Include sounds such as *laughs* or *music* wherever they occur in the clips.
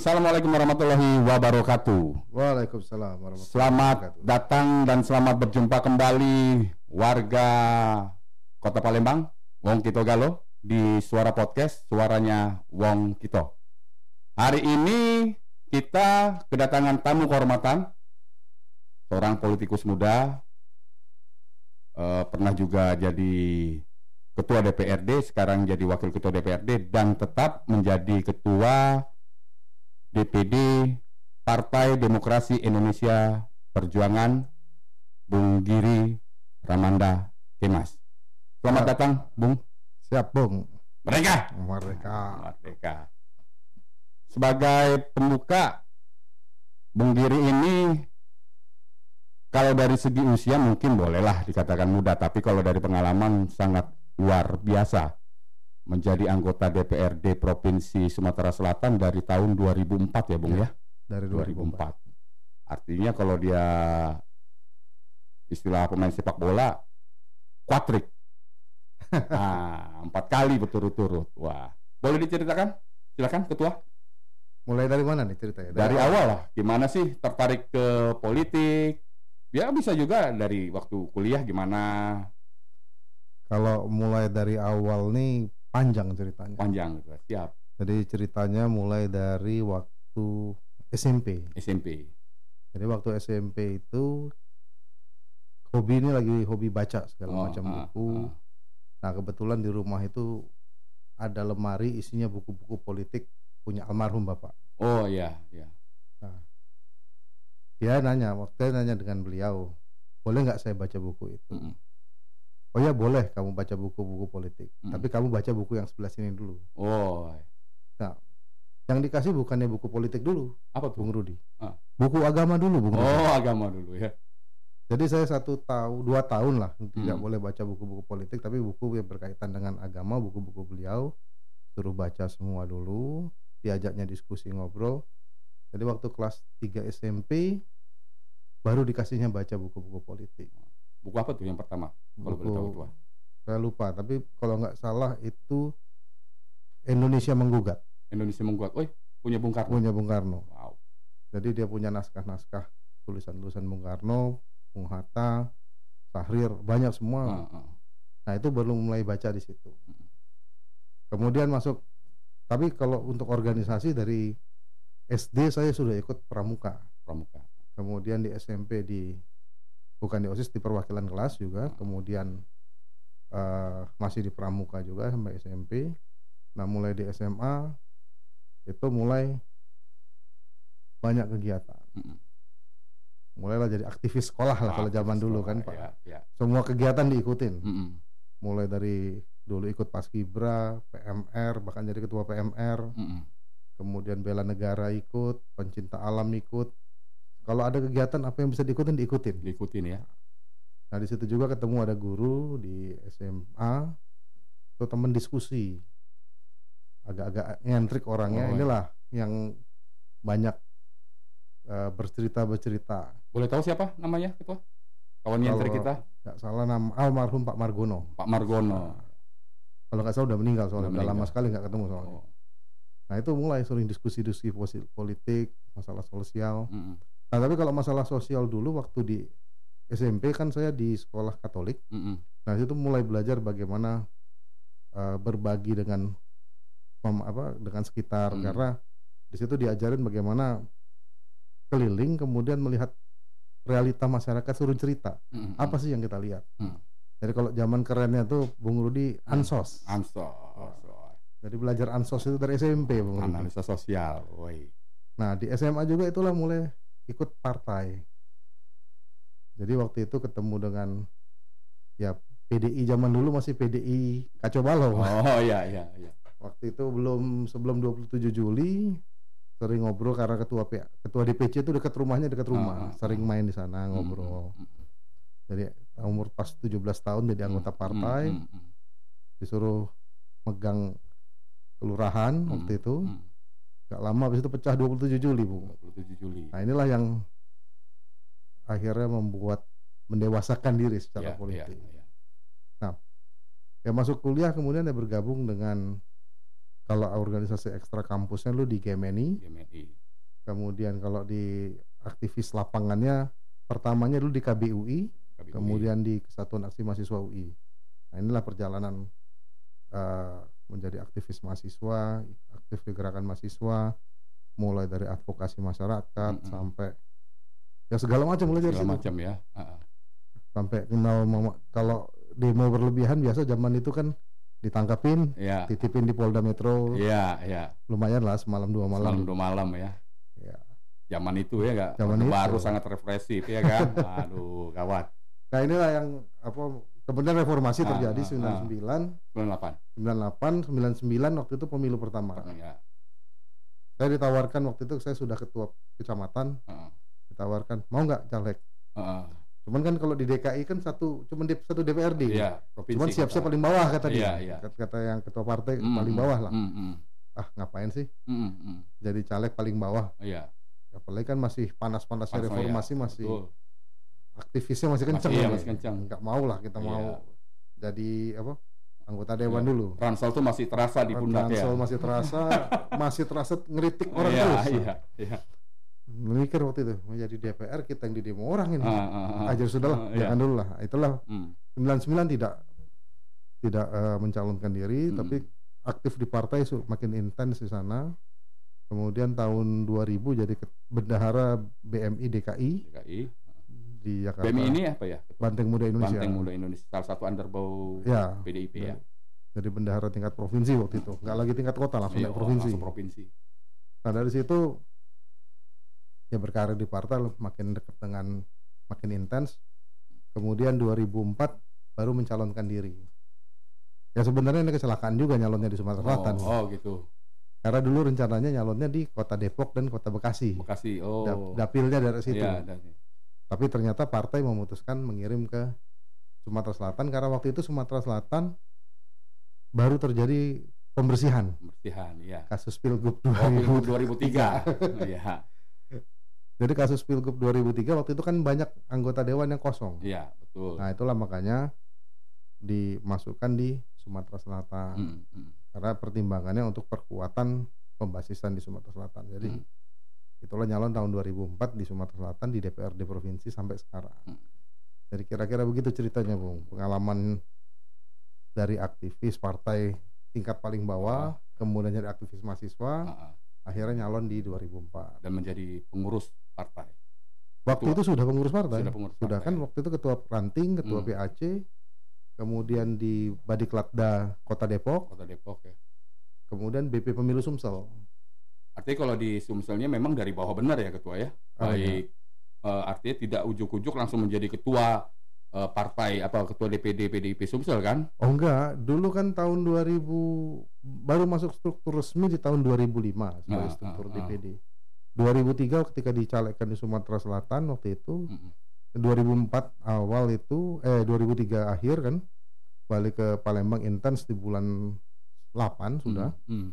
Assalamualaikum warahmatullahi wabarakatuh. Waalaikumsalam warahmatullahi Selamat wabarakatuh. datang dan selamat berjumpa kembali warga Kota Palembang, Wong Kito Galo di Suara Podcast, suaranya Wong Kito. Hari ini kita kedatangan tamu kehormatan, seorang politikus muda, eh, pernah juga jadi ketua DPRD, sekarang jadi wakil ketua DPRD dan tetap menjadi ketua DPD Partai Demokrasi Indonesia Perjuangan Bung Giri Ramanda Kemas. Selamat Ya. datang Bung Siap, Bung. Mereka. Merdeka. Merdeka. Sebagai pembuka Bung Giri ini kalau dari segi usia mungkin bolehlah dikatakan muda, tapi kalau dari pengalaman sangat luar biasa. Menjadi anggota DPRD Provinsi Sumatera Selatan dari tahun 2004 ya Bung ya. Dari 2004. 2004. Artinya kalau dia istilah pemain sepak bola kuatrik. nah, *laughs* empat kali berturut-turut. Wah, boleh diceritakan? Silakan ketua. Mulai dari mana nih ceritanya? Dari awal lah, gimana sih tertarik ke politik? Ya bisa juga dari waktu kuliah gimana Kalau mulai dari awal nih panjang ceritanya. panjang. Siap. Jadi ceritanya mulai dari waktu SMP. SMP. Jadi waktu SMP itu hobi ini lagi hobi baca segala Oh, macam ah, buku. ah. Nah, kebetulan di rumah itu ada lemari isinya buku-buku politik punya almarhum Bapak. Oh iya, iya. Dia nanya, waktu dia nanya dengan beliau, boleh nggak saya baca buku itu? Mm-mm. Oh ya boleh kamu baca buku-buku politik, Mm. tapi kamu baca buku yang sebelah sini dulu. Oh, Yang dikasih bukannya buku politik dulu, apa tuh? Bung Rudi. Ah. Buku agama dulu, Bung Rudi. Oh, agama dulu ya. Jadi saya satu tahun, dua tahun lah tidak Hmm. boleh baca buku-buku politik, tapi buku yang berkaitan dengan agama, buku-buku beliau suruh baca semua dulu, diajaknya diskusi ngobrol. Jadi waktu kelas 3 SMP baru dikasihnya baca buku-buku politik. Buku apa tuh yang pertama? Kalau boleh tahu tuh. ah. saya lupa, tapi kalau nggak salah itu Indonesia menggugat Indonesia menggugat. Oi, punya Bung Karno. punya Bung Karno. Wow. Jadi dia punya naskah-naskah tulisan-tulisan Bung Karno, Bung Hatta, Sahrir, banyak semua. Ah, ah. Nah itu baru mulai baca di situ. Kemudian masuk, tapi kalau untuk organisasi dari SD saya sudah ikut pramuka. Pramuka. Kemudian di SMP di bukan di OSIS di perwakilan kelas juga. Kemudian eh, masih di pramuka juga sampai SMP. Nah mulai di SMA itu mulai banyak kegiatan. Mulailah jadi aktivis sekolah lah kalau zaman dulu sekolah, kan Pak. Ya, ya. Semua kegiatan diikutin. Mulai dari dulu ikut paskibra, PMR, bahkan jadi ketua PMR, kemudian bela negara ikut, pencinta alam ikut. Kalau ada kegiatan apa yang bisa diikutin diikutin. Diikutin ya. Nah di situ juga ketemu ada guru di SMA, itu teman diskusi, agak-agak nyentrik orangnya. Oh. Inilah yang banyak eh, bercerita bercerita. Boleh tahu siapa namanya ketua? Kawan nyenter Kalau- kita, Gak salah nama almarhum Pak Margono. Pak Margono. Kalau nggak salah udah meninggal soalnya, Udah udah lama sekali nggak ketemu soalnya. Oh. Nah itu mulai sering diskusi-diskusi politik, masalah sosial. Mm-mm. Nah tapi kalau masalah sosial dulu waktu di SMP kan saya di sekolah Katolik. Mm-mm. Nah itu mulai belajar bagaimana eh, berbagi dengan apa dengan sekitar Hmm. karena di situ diajarin bagaimana keliling kemudian melihat realita masyarakat suruh cerita Mm-mm. apa sih yang kita lihat. Hmm. Jadi kalau zaman kerennya tuh Bung Rudi ansos. Ansos. Jadi belajar ansos itu dari SMP Bung Rudi. Analisa sosial. Woi. Nah di SMA juga itulah mulai ikut partai. Jadi waktu itu ketemu dengan ya PDI zaman dulu masih PDI kacau balau. Oh iya iya iya. Waktu itu belum sebelum 27 Juli sering ngobrol karena ketua P, ketua DPC itu dekat rumahnya dekat rumah, Ah, ah, sering ah. main di sana ngobrol. Mm-mm. Jadi umur pas 17 tahun jadi anggota Mm-mm. partai, Mm-mm. disuruh megang kelurahan Mm. waktu itu. Mm. Gak lama habis itu pecah 27 Juli, Bu. 27 Juli. Nah inilah yang akhirnya membuat mendewasakan diri secara Ya, politik. ya, ya. Ya masuk kuliah kemudian ya bergabung dengan kalau organisasi ekstra kampusnya lu di GMNI, GMNI. kemudian kalau di aktivis lapangannya pertamanya dulu di KBUI KBUI. kemudian di Kesatuan Aksi Mahasiswa UI nah inilah perjalanan eh, menjadi aktivis mahasiswa aktif di gerakan mahasiswa mulai dari advokasi masyarakat Mm-mm. sampai ya segala macam mulai dari segala macam ya. Sampai kenal mama- kalau demo berlebihan biasa zaman itu kan ditangkapin Iya. titipin di Polda Metro Iya, iya. lumayan lah semalam dua Malam malam dua malam ya. Ya. Zaman itu ya enggak. Zaman itu. baru sangat represif ya kan. *laughs* Aduh, gawat. nah inilah yang apa kemudian reformasi Ah, terjadi ah, 99 98. 98 99 waktu itu pemilu pertama Ya. saya ditawarkan waktu itu saya sudah ketua kecamatan Heeh. ditawarkan mau nggak caleg Heeh. cuman kan kalau di DKI kan satu cuman di, satu DPRD Iya, provinsi. cuman siap-siap paling bawah kata Iya, dia iya. Kata, kata yang ketua partai Mm, paling bawah lah mm, mm, ah ngapain sih mm, mm. jadi caleg paling bawah Iya. apalagi kan masih panas-panasnya Langsung, ya. reformasi masih Betul. Aktivisnya masih kenceng Masih, iya, masih kenceng. nggak mau lah kita Iya. mau jadi apa anggota dewan Iya. dulu Ransel tuh masih terasa di pundak ya. Ransel masih terasa *laughs* masih terasa ngeritik orang iya, terus Iya, iya. mikir waktu itu mau jadi DPR kita yang di demo orang ini Ah, ah, ah. aja sudah lah Ah, iya. jangan dulu lah itulah Hmm. 99 tidak tidak eh, mencalonkan diri Hmm. tapi aktif di partai su- makin intens di sana kemudian tahun 2000 jadi bendahara BMI DKI DKI. Di Jakarta BMI ini apa ya? Banteng Muda Indonesia Banteng Muda Indonesia. Salah satu underbow ya PDIP ya. jadi bendahara tingkat provinsi waktu itu nggak lagi tingkat kota langsung Iya, naik provinsi langsung provinsi. nah dari situ ya berkarir di partai makin dekat dengan makin intens kemudian 2004 baru mencalonkan diri ya sebenarnya ini kecelakaan juga nyalonnya di Sumatera Selatan Oh, oh gitu. karena dulu rencananya nyalonnya di kota Depok dan kota Bekasi Bekasi. Oh. dapilnya dari situ Iya, dan- tapi ternyata partai memutuskan mengirim ke Sumatera Selatan karena waktu itu Sumatera Selatan baru terjadi pembersihan Pembersihan, ya. kasus Pilgub Oh, 2000 2003. *laughs* Iya, jadi kasus Pilgub 2003 waktu itu kan banyak anggota dewan yang kosong iya, betul. nah itulah makanya dimasukkan di Sumatera Selatan Hmm, hmm. karena pertimbangannya untuk perkuatan pembasisan di Sumatera Selatan jadi Hmm. Itulah nyalon tahun 2004 di Sumatera Selatan di DPRD provinsi sampai sekarang Hmm. jadi kira-kira begitu ceritanya Bung pengalaman dari aktivis partai tingkat paling bawah kemudian jadi aktivis mahasiswa Ah, ah. akhirnya nyalon di 2004 Dan menjadi pengurus partai. waktu Ketua. itu sudah pengurus partai Sudah pengurus sudah partai. kan waktu itu ketua ranting ketua Hmm. PAC kemudian di Badiklatda Kota Depok Kota Depok ya. kemudian BP Pemilu Sumsel Artinya kalau di Sumselnya memang dari bawah benar ya ketua ya. Ah, Baik eh, artinya tidak ujuk-ujuk langsung menjadi ketua eh, partai apa ketua DPD PDIP Sumsel kan? Oh enggak, dulu kan tahun 2000 baru masuk struktur resmi di tahun 2005 sebagai Ah, struktur ah, ah. DPD. 2003 ketika dicalegkan di Sumatera Selatan waktu itu, Mm-mm. 2004 awal itu eh 2003 akhir kan balik ke Palembang intens di bulan 8 sudah. Mm, mm,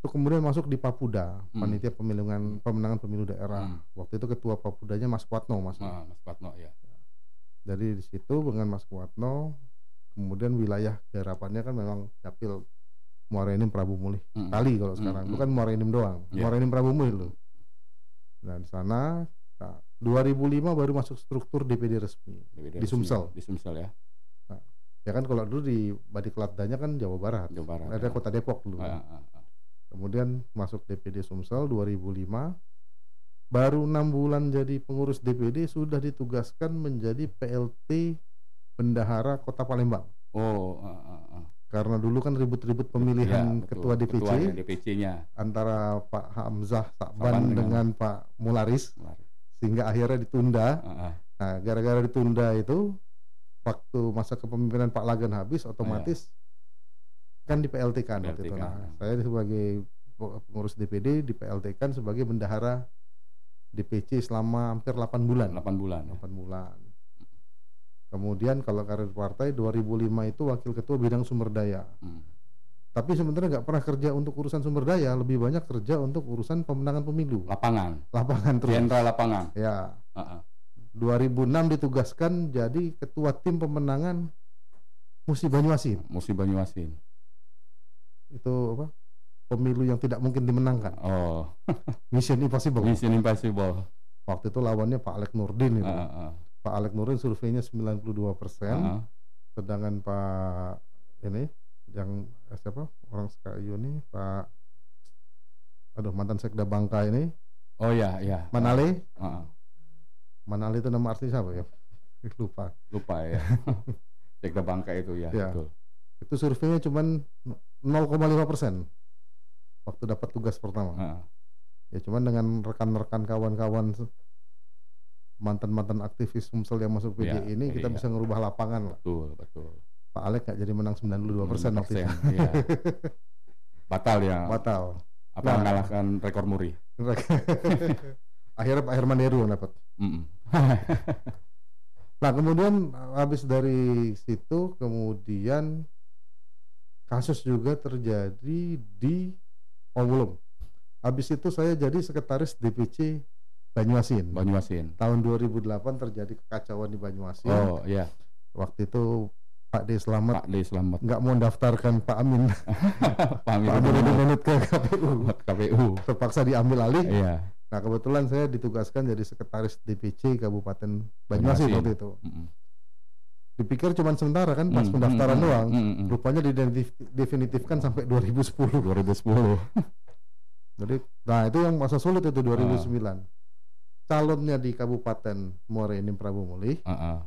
Itu kemudian masuk di Papuda, Hmm. panitia pemilihan pemenangan pemilu daerah. Hmm. Waktu itu ketua Papudanya Mas Kuatno Mas. Nah, Mas Patno ya. Jadi di situ dengan Mas Kuatno kemudian wilayah garapannya kan memang dapil Muara Enim Prabu Mulih Mm, kali kalau Hmm, sekarang hmm. bukan Muara Enim doang Iya. Muara Enim Prabu Mulih loh dan sana nah, 2005 baru masuk struktur DPD resmi DPD Di Sumsel. Di Sumsel ya. ya kan kalau dulu di Badiklatdanya kan Jawa Barat Jawa Barat. ada ya. kota Depok dulu Ah, ah, ah. Kemudian masuk DPD Sumsel 2005 baru enam bulan jadi pengurus DPD sudah ditugaskan menjadi PLT bendahara Kota Palembang Oh, ah, ah, ah. karena dulu kan ribut-ribut pemilihan Ya, betul. ketua DPC DPC-nya. antara Pak Hamzah Sakban dengan- dengan Pak Mularis sehingga akhirnya ditunda. Ah, ah. Nah, gara-gara ditunda itu waktu masa kepemimpinan Pak Lagan habis otomatis kan di PLT kan waktu itu. Kan. Nah, saya sebagai pengurus DPD di PLT kan sebagai bendahara DPC selama hampir 8 bulan. 8 bulan. ya. 8 bulan. Kemudian kalau karir partai 2005 itu wakil ketua bidang sumber daya. Hmm. Tapi sebenarnya nggak pernah kerja untuk urusan sumber daya, lebih banyak kerja untuk urusan pemenangan pemilu, Lapangan. lapangan terus. Jenderal lapangan. Ya, Ah, ah. 2006 ditugaskan jadi ketua tim pemenangan Musi Banyuasin. Musi Banyuasin. Itu apa? pemilu yang tidak mungkin dimenangkan. Oh, *laughs* Mission Impossible. Mission Impossible. Waktu itu lawannya Pak Alek Nurdin itu. Ah, ah, Pak Alek Nurdin surveinya 92 persen, ah. sedangkan Pak ini yang eh, siapa orang Sekayu ini Pak aduh mantan sekda Bangka ini Oh ya, ya. Manale Ah, ah. Manale itu nama artis apa ya *laughs* lupa lupa ya. *laughs* Sekda Bangka itu ya, Ya. betul. itu surveinya cuman 0,5 persen waktu dapat tugas pertama Ah, ya cuman dengan rekan-rekan kawan-kawan mantan-mantan aktivis Sumsel yang masuk PDI Ya, ini kita iya. bisa ngerubah lapangan lah betul, betul. Pak Alek nggak jadi menang 92 persen waktu itu iya. *laughs* Batal ya. batal Apa Nah. mengalahkan rekor muri? *laughs* akhirnya Pak Herman Heru yang dapat Mm-mm. Nah kemudian habis dari situ kemudian kasus juga terjadi di belum. Habis itu saya jadi sekretaris DPC Banyuasin. Banyuasin. Tahun 2008 terjadi kekacauan di Banyuasin. Oh iya, Waktu itu Pak D Selamat Pak D selamat. nggak mau daftarkan Pak Amin. *laughs* Pak Amin Pak Amin menit ke KPU. KPU. Terpaksa diambil alih. Iya. Nah kebetulan saya ditugaskan jadi sekretaris DPC Kabupaten Banyuasin Banyuasin. waktu itu. Mm-mm. Dipikir cuma sementara kan pas Mm, pendaftaran mm, doang. mm, mm. rupanya didefinitifkan sampai 2010 2010. *laughs* jadi nah itu yang masa sulit itu 2009 Ah. calonnya di Kabupaten Muara Enim Prabu Mulih Ah, ah.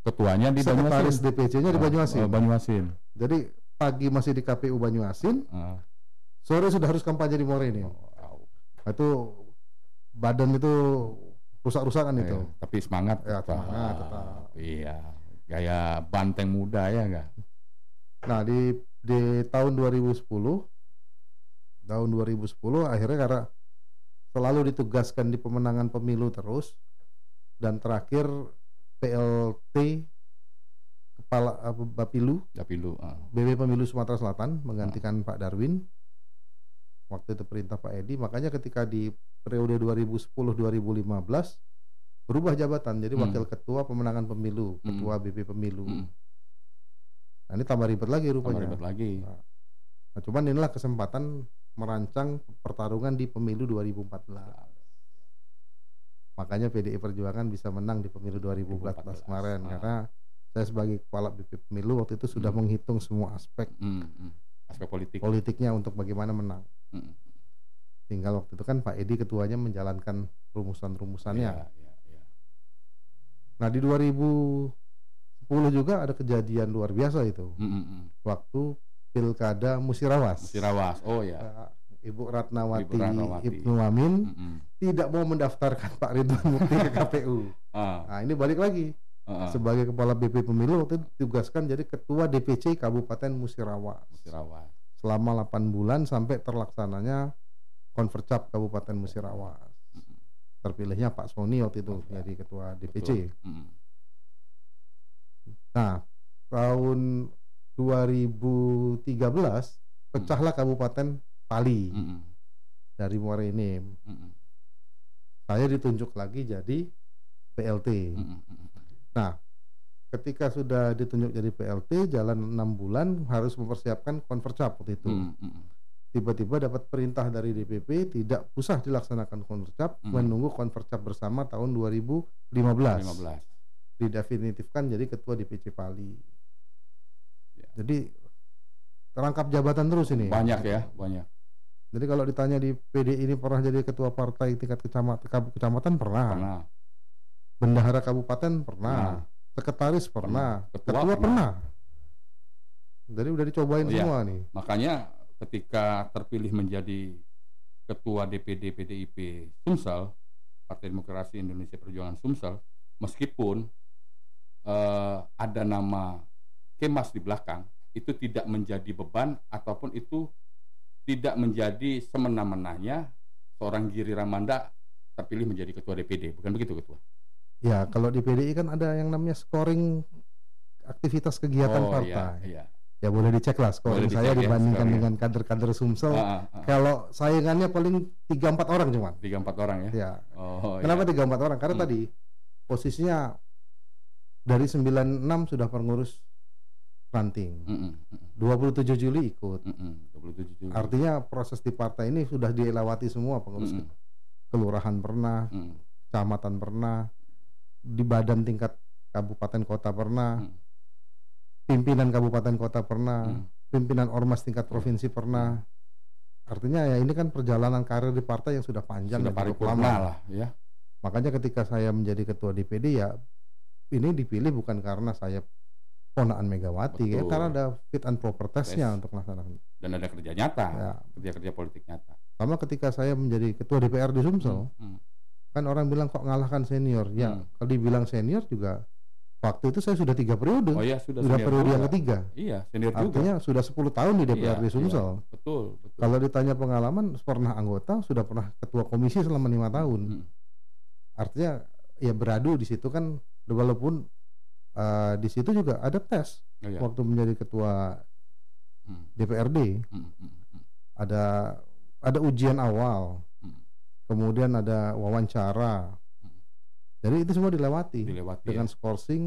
Ketuanya di sekretaris Banyuasin. DPC-nya di Ah, Banyuasin oh, Banyuasin. jadi pagi masih di KPU Banyuasin Ah. sore sudah harus kampanye di Muara Enim Wow. Nah, itu badan itu rusak-rusakan itu Eh, tapi semangat. Ya, tetap. semangat, tetap. Iya. Gaya banteng muda ya enggak? nah di di tahun 2010 tahun 2010 akhirnya karena selalu ditugaskan di pemenangan pemilu terus dan terakhir PLT kepala apa, Bapilu Tapi lu ah. BB Pemilu Sumatera Selatan menggantikan Pak Darwin waktu itu perintah Pak Edi makanya ketika di periode 2010-2015 berubah jabatan jadi Hmm. wakil ketua pemenangan pemilu Hmm. ketua BP Pemilu Mm. nah ini tambah ribet lagi Tambah rupanya ribet lagi. Nah, cuman inilah kesempatan merancang pertarungan di pemilu 2014. Makanya PDI Perjuangan bisa menang di pemilu 2014 2014. kemarin Ah. karena saya sebagai kepala BP Pemilu waktu itu sudah Hmm. menghitung semua aspek Mm, mm. Aspek politik. politiknya untuk bagaimana menang. Mm. Tinggal waktu itu kan Pak Edi ketuanya menjalankan rumusan-rumusannya. Iya, iya. Nah, di 2010 juga ada kejadian luar biasa itu. Mm, mm, mm. Waktu Pilkada Musirawas. Musirawas. Oh ya. Nah, Ibu Ratnawati, Ibu Ratnawati. Ibnu Amin Mm, mm. tidak mau mendaftarkan Pak Ridwan Mukti ke *laughs* KPU. Ah, Nah, ini balik lagi ah, ah. sebagai kepala BP Pemilu waktu itu ditugaskan jadi ketua DPC Kabupaten Musirawas Musirawas. selama 8 bulan sampai terlaksananya konvercap Kabupaten Musirawas. Mm, Terpilihnya Pak Sony waktu itu Ya. jadi ketua. DPC. Mm, mm. Nah, tahun 2013 pecahlah Kabupaten Pali Mm, mm. dari Muara Enim. Mm, mm. Saya ditunjuk lagi jadi PLT. Mm, mm, mm. ketika sudah ditunjuk jadi PLT jalan enam bulan harus mempersiapkan konvercap waktu itu Mm, mm, mm. Tiba-tiba dapat perintah dari DPP tidak usah dilaksanakan konvercap Hmm. menunggu konvercap bersama tahun 2015 15. didefinitifkan jadi ketua DPC Pali Ya. jadi terangkap jabatan terus ini Banyak ya, banyak. jadi kalau ditanya di PD ini pernah jadi ketua partai tingkat kecamatan kecamatan pernah, Pernah. bendahara kabupaten pernah Pernah. sekretaris pernah, Ketua ketua, pernah. pernah. Jadi udah dicobain Oh, iya. semua nih. Makanya ketika terpilih menjadi ketua DPD PDIP Sumsel, Partai Demokrasi Indonesia Perjuangan Sumsel, meskipun eh, ada nama Kemas di belakang, itu tidak menjadi beban ataupun itu tidak menjadi semena-menanya seorang Giri Ramanda terpilih menjadi ketua DPD, bukan begitu ketua? Ya, kalau di PDI kan ada yang namanya scoring aktivitas kegiatan oh partai. iya, iya. Ya boleh dicek lah scoring Boleh saya dicek ya, dibandingkan scoring. dengan kader-kader Sumsel. Ah, ah, ah. Kalau saingannya paling 3 4 orang cuman. tiga empat orang ya. Ya. Oh, Kenapa iya. 3 4 orang? Karena Hmm. tadi posisinya dari 96 sudah pengurus ranting. Mm-mm, mm-mm, 27 Juli ikut. mm-mm. 27 Juli. Artinya proses di partai ini sudah dilewati semua pengurus Mm-mm. kelurahan pernah, Mm, kecamatan pernah, di badan tingkat kabupaten kota pernah, Mm. Pimpinan kabupaten kota pernah, mm. pimpinan ormas tingkat provinsi pernah. Artinya ya ini kan perjalanan karir di partai yang sudah panjang Sudah dan lama. lah ya. Makanya ketika saya menjadi ketua DPD ya ini dipilih bukan karena saya ponakan Megawati ya karena ada fit and proper testnya Tes. untuk melaksanakan. Dan ada kerja nyata, Ya, kerja-kerja politik nyata. sama ketika saya menjadi ketua DPR di Sumsel, Mm, kan orang bilang kok ngalahkan senior. Ya, Hmm. kalau dibilang senior juga waktu itu saya sudah tiga periode, Oh ya sudah sudah periode yang juga. ketiga. Iya, senior juga. Artinya sudah 10 tahun di DPR Iya, di Sumsel. iya. Betul, betul. Kalau ditanya pengalaman, pernah anggota, sudah pernah ketua komisi selama lima tahun. Mm, Artinya ya beradu di situ kan, walaupun eh, di situ juga ada tes oh, iya. waktu menjadi ketua Mm, DPRD, mm, mm, mm, ada ada ujian awal, mm. kemudian ada wawancara. Hmm. Jadi itu semua dilewati Dilewati dengan ya. scoring,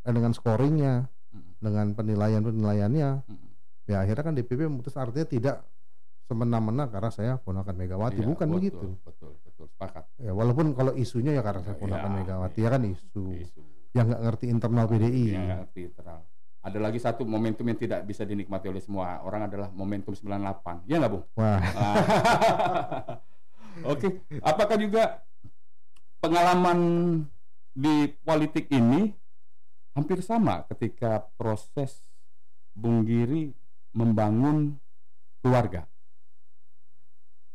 eh, dengan scoringnya, Mm, dengan penilaian penilaiannya. mm. Ya akhirnya kan DPP memutus artinya tidak semena-mena karena saya ponakan Megawati, Iya, bukan betul, begitu. Betul, betul, sepakat. Ya walaupun kalau isunya ya karena saya Ya, ponakan Megawati iya. ya kan isu Isu. yang nggak ngerti internal PDI. Yang nggak ngerti terang. Ada lagi satu momentum yang tidak bisa dinikmati oleh semua orang adalah momentum 98. Iya nggak, Bung? Wah, Ah. *laughs* Oke, apakah juga pengalaman di politik ini hampir sama ketika proses Bung Giri membangun keluarga?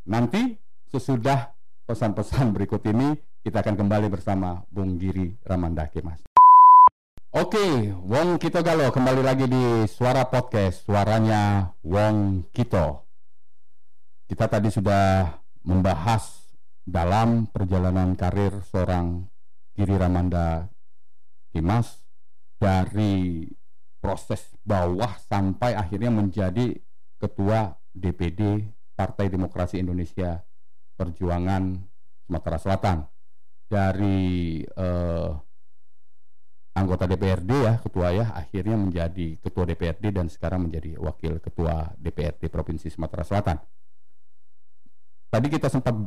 Nanti sesudah pesan-pesan berikut ini kita akan kembali bersama Bung Giri Ramandake, Mas. Oke, Wong Kito Galo kembali lagi di Suara Podcast, suaranya Wong Kito. Kita tadi sudah membahas dalam perjalanan karir seorang Giri Ramanda Kimas dari proses bawah sampai akhirnya menjadi ketua DPD Partai Demokrasi Indonesia Perjuangan Sumatera Selatan dari eh, anggota DPRD ya ketua ya akhirnya menjadi ketua DPRD dan sekarang menjadi wakil ketua DPRD Provinsi Sumatera Selatan. Tadi kita sempat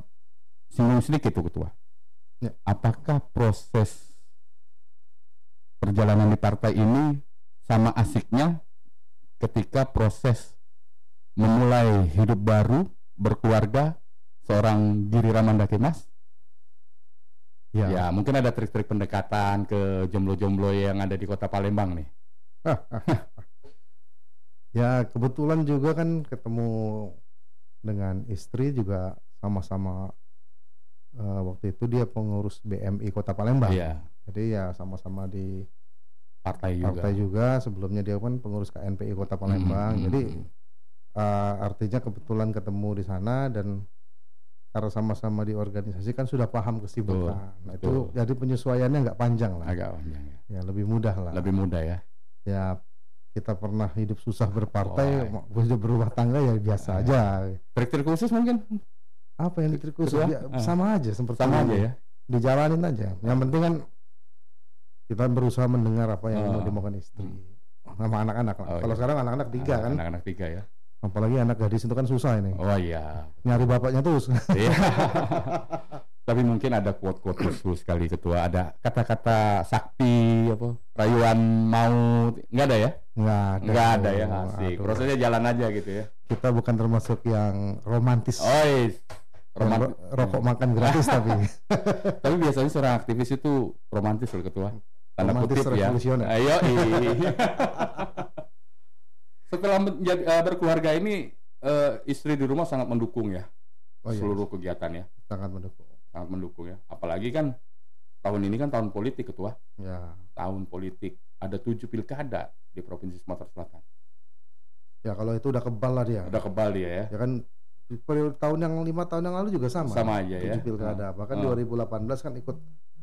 singgung sedikit tuh ketua. Ya. Apakah proses perjalanan di partai ini sama asiknya ketika proses memulai hidup baru berkeluarga seorang Giri Ramanda Kemas? ya. Ya, mungkin ada trik-trik pendekatan ke jomblo-jomblo yang ada di kota Palembang nih. *laughs* Ya kebetulan juga kan ketemu dengan istri juga sama-sama eh, waktu itu dia pengurus BMI Kota Palembang. Iya, Jadi ya sama-sama di partai juga. partai juga. Sebelumnya dia kan pengurus KNPI Kota Palembang. Mm, mm, Jadi eh, artinya kebetulan ketemu di sana dan karena sama-sama di organisasi kan sudah paham kesibukan. Nah itu betul. jadi penyesuaiannya nggak panjang lah. agak panjang ya. Ya lebih mudah lah. Lebih mudah ya. ya kita pernah hidup susah berpartai, hidup berumah tangga ya biasa Ah. aja. Trik-trik khusus mungkin Apa yang diterkus Kedua, Ya, ah. sama aja seperti sama aja ya. Dijalanin aja. Yang penting kan kita berusaha mendengar apa yang mau Ah. dimaukan istri. Sama anak-anak. Oh, Kalau iya. sekarang anak-anak tiga kan, Anak-anak tiga ya. apalagi anak gadis itu kan susah ini. Oh iya. Nyari bapaknya terus. Iya. *laughs* Tapi mungkin ada quote-quote khusus kali ketua. Ada kata-kata sakti apa? Rayuan maut. Nggak ada ya? Nggak ada. Nggak ada ya. Asik. Aduh. Prosesnya jalan aja gitu ya. Kita bukan termasuk yang romantis. Oh, iya. Roman- ro- rokok makan gratis *laughs* tapi Tapi biasanya seorang aktivis itu romantis loh ketua. Tanda Romantis kutip ya. Ayo. *laughs* Setelah menjadi, eh, berkeluarga ini eh, istri di rumah sangat mendukung ya oh iya, seluruh kegiatan ya, sangat mendukung. sangat mendukung ya. Apalagi kan tahun ini kan tahun politik ketua, Ya, tahun politik. Ada tujuh pilkada di provinsi Sumatera Selatan. ya kalau itu udah kebal lah dia. Udah kebal dia ya. Ya kan periode tahun yang lima tahun yang lalu juga sama. Sama aja ya. tujuh pilkada. Bahkan Ah. 2018 kan ikut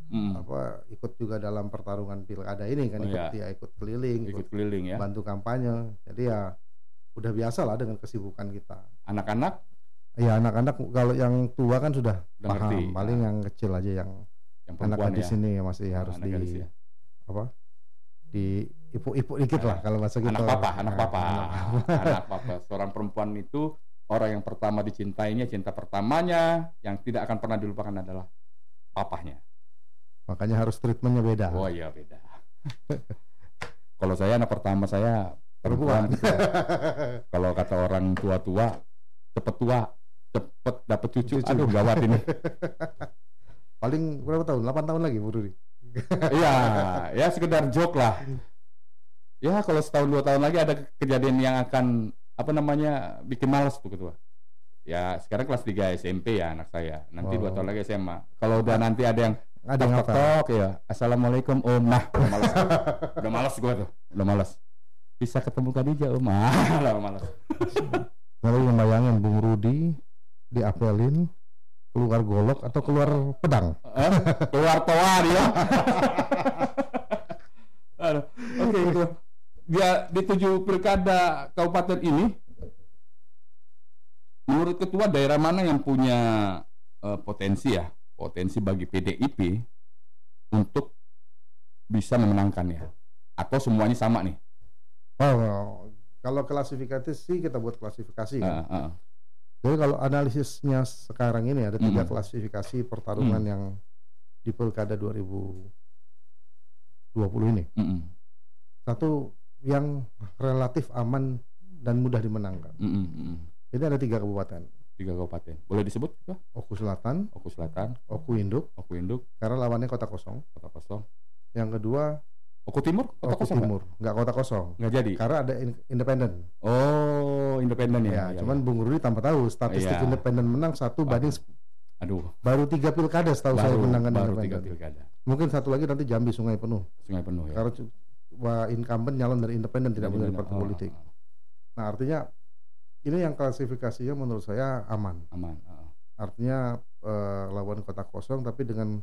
Hmm, apa ikut juga dalam pertarungan pilkada ini kan Oh, ikut iya. dia ikut keliling, ikut, ikut keliling ya. bantu kampanye. Jadi ya udah biasa lah dengan kesibukan kita. Anak-anak Ya anak-anak kalau yang tua kan sudah Udah paham, ngerti. paling Ah. yang kecil aja yang yang anak gadis ya. ini masih Ah, harus di ya. apa? ipuk-ipuk dikit lah kalau bahasa gitu. anak Nah, papa, anak *laughs* papa. anak papa. Seorang perempuan itu orang yang pertama dicintainya, cinta pertamanya yang tidak akan pernah dilupakan adalah papahnya. Makanya harus treatmentnya beda. Oh iya beda. *laughs* Kalau saya anak pertama saya Perempuan. perempuan. *laughs* Kalau kata orang tua-tua, cepet tua, cepet dapet cucu. Cucu. Aduh gawat ini. *laughs* Paling berapa tahun? 8 tahun lagi Bu Rudi. Iya, ya sekedar joke lah. Ya kalau setahun dua tahun lagi ada kejadian yang akan apa namanya bikin males tuh ketua. Ya sekarang kelas 3 SMP ya anak saya. Nanti dua Oh. tahun lagi SMA. Kalau udah nanti ada yang Ada tok apa? tok ya, assalamualaikum om. Nah, udah males, udah males gue tuh, udah males. Bisa ketemu Khadijah om, *laughs* ah, lah males. Kalau yang bayangin Bung Rudi diapelin keluar golok atau keluar pedang. Eh, keluar toa dia. *laughs* Oke itu. Dia di tujuh pilkada kabupaten ini, menurut ketua daerah mana yang punya eh, potensi ya, potensi bagi PDIP untuk bisa memenangkannya? Atau semuanya sama nih? Oh, kalau klasifikasi sih kita buat klasifikasi kan. Eh, eh, Jadi kalau analisisnya sekarang ini ada tiga Mm. klasifikasi pertarungan Mm. yang di pilkada 2020 ini. mm, mm, Satu yang relatif aman dan mudah dimenangkan. mm, mm, mm. Ini ada tiga kabupaten. Tiga kabupaten. Boleh disebut? Ketua? Oku Selatan, Oku Selatan, Oku Induk, Oku Induk, karena lawannya kota kosong. Kota Kosong. Yang kedua Oku Timur, Kota Oku Kosong? Timur, nggak kota kosong. nggak jadi. Karena ada in- independen. Oh, independen ya. Ya, Iya, cuman Bung Rudi tanpa tahu statistik Iya. independen menang satu Waduh. banding Aduh, baru tiga pilkada setahu saya menangkan baru tiga pilkada. Mungkin satu lagi nanti Jambi Sungai penuh. Sungai penuh ya. Karena incumbent nyalon dari independen tidak menjadi benar. partai Oh, politik. oh, Nah artinya ini yang klasifikasinya menurut saya aman. aman. oh. Artinya eh, lawan kota kosong tapi dengan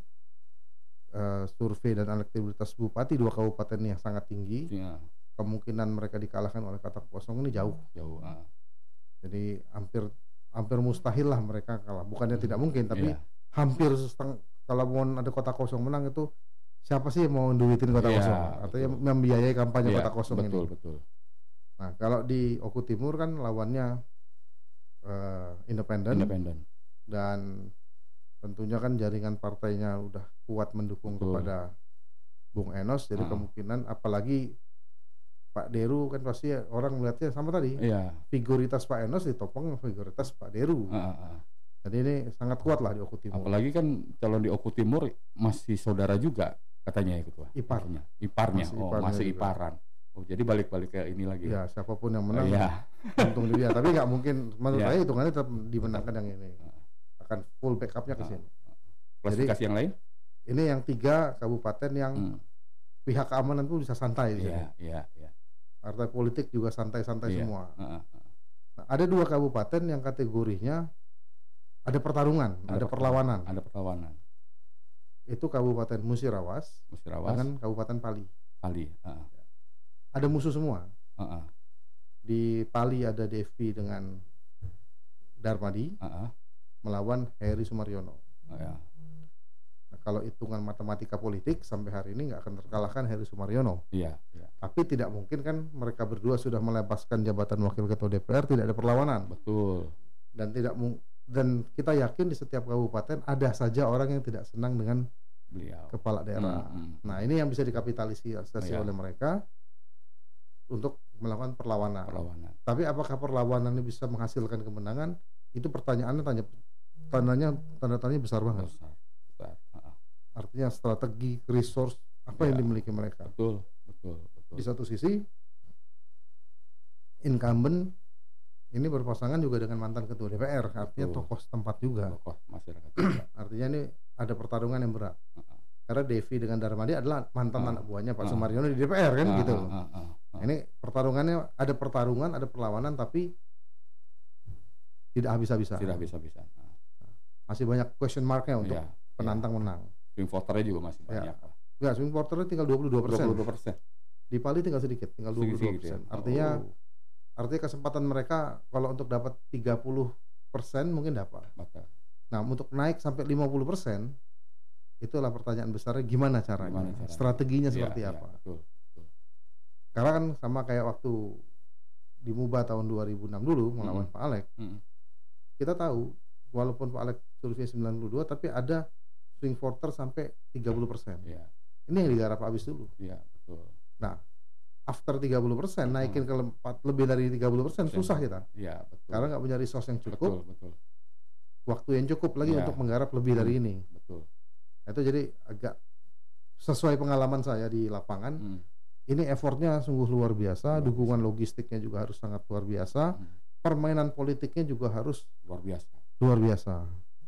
eh, survei dan elektabilitas bupati dua kabupaten yang sangat tinggi, Iya, kemungkinan mereka dikalahkan oleh kota kosong ini jauh. jauh. ah. Jadi hampir hampir mustahil lah mereka kalah. Bukannya tidak mungkin, tapi Iya, hampir seteng kalau mau ada kota kosong menang itu siapa sih yang mau duitin kota Iya, kosong? Artinya membiayai kampanye iya, kota kosong betul, ini. betul. Nah, kalau di Oku Timur kan lawannya eh, independen Independen. dan tentunya kan jaringan partainya udah kuat mendukung Betul. kepada Bung Enos jadi Ah. kemungkinan apalagi Pak Deru kan pasti orang melihatnya sama tadi Iya. figuritas Pak Enos ditopang figuritas Pak Deru. ah, ah, ah. Jadi ini sangat kuat lah di Oku Timur. Apalagi kan calon di Oku Timur masih saudara juga katanya ya ketua. Ipar. Maksudnya. Iparnya. Masih oh, iparnya masih juga. iparan. Oh, jadi balik-balik ke ini lagi. Ya siapa pun yang menang Iya. untung di dia. Tapi nggak mungkin menurut Iya. saya hitungannya tetap dimenangkan yang ini. Akan full backupnya ke Ah. sini. Klasifikasi yang lain? Ini yang tiga kabupaten yang Hmm. pihak keamanan pun bisa santai di sini. Iya, iya, iya. Partai politik juga santai-santai Iya. semua. Ah, ah, ah. Nah, ada dua kabupaten yang kategorinya ada pertarungan, ada, perlawanan. Ada perlawanan. Itu Kabupaten Musirawas Musirawas, dengan Kabupaten Pali. Pali. Ah, Ada musuh semua. ah, ah, Di Pali ada Devi dengan Darmadi ah, ah. melawan Heri Sumaryono. Ya. Nah, kalau hitungan matematika politik sampai hari ini nggak akan terkalahkan Heri Sumaryono. Iya, iya. Tapi tidak mungkin kan mereka berdua sudah melepaskan jabatan wakil ketua DPR tidak ada perlawanan Betul. dan tidak dan kita yakin di setiap kabupaten ada saja orang yang tidak senang dengan Beliau. kepala daerah. Hmm, hmm. Nah ini yang bisa dikapitalisasi Iya. oleh mereka untuk melakukan perlawanan. Perlawanan. Tapi apakah perlawanan ini bisa menghasilkan kemenangan? Itu pertanyaannya tanya tandanya tanda tanya besar banget. Besar. Besar. Artinya strategi, resource apa yang Iya. dimiliki mereka. Betul, betul, betul. Di satu sisi incumbent ini berpasangan juga dengan mantan ketua DPR, artinya Betul. tokoh setempat juga. Tokoh masyarakat. *clears throat* Artinya ini ada pertarungan yang berat. Ah, ah. Karena Devi dengan Darmadi adalah mantan Ah. anak buahnya Pak Ah. Sumaryono di DPR kan Ah, gitu. ah, ah, ah, ah. Ini pertarungannya ada pertarungan, ada perlawanan tapi tidak habis-habisan. tidak bisa-bisa. Ah, Masih banyak question marknya untuk Iya, penantang menang. swing voternya juga masih Ya. banyak. Ya, swing voternya tinggal 22 persen. 22 persen. Di Pali tinggal sedikit, tinggal 22 Sedikit, persen. ya. Artinya, Oh, artinya kesempatan mereka kalau untuk dapat 30 persen mungkin dapat. maka Nah, untuk naik sampai 50 persen, itulah pertanyaan besarnya gimana caranya, Gimana caranya? strateginya Iya, seperti iya, apa. betul, betul. Karena kan sama kayak waktu di Muba tahun 2006 dulu melawan Mm-mm. Pak Alek. Mm-mm. Kita tahu walaupun Pak Alek survei 92 tapi ada swing voter sampai 30%. Iya, Ini yang digarap habis dulu. iya betul. After 30% naikin ke lempat, lebih dari 30% susah kita. Iya, betul. Karena nggak punya resource yang betul, cukup, betul, waktu yang cukup lagi Iya. untuk menggarap lebih dari ini. betul. Itu jadi agak sesuai pengalaman saya di lapangan. Mm. Ini effortnya sungguh luar biasa, Luar dukungan logistiknya juga harus sangat luar biasa, Hmm. permainan politiknya juga harus Luar biasa. luar biasa.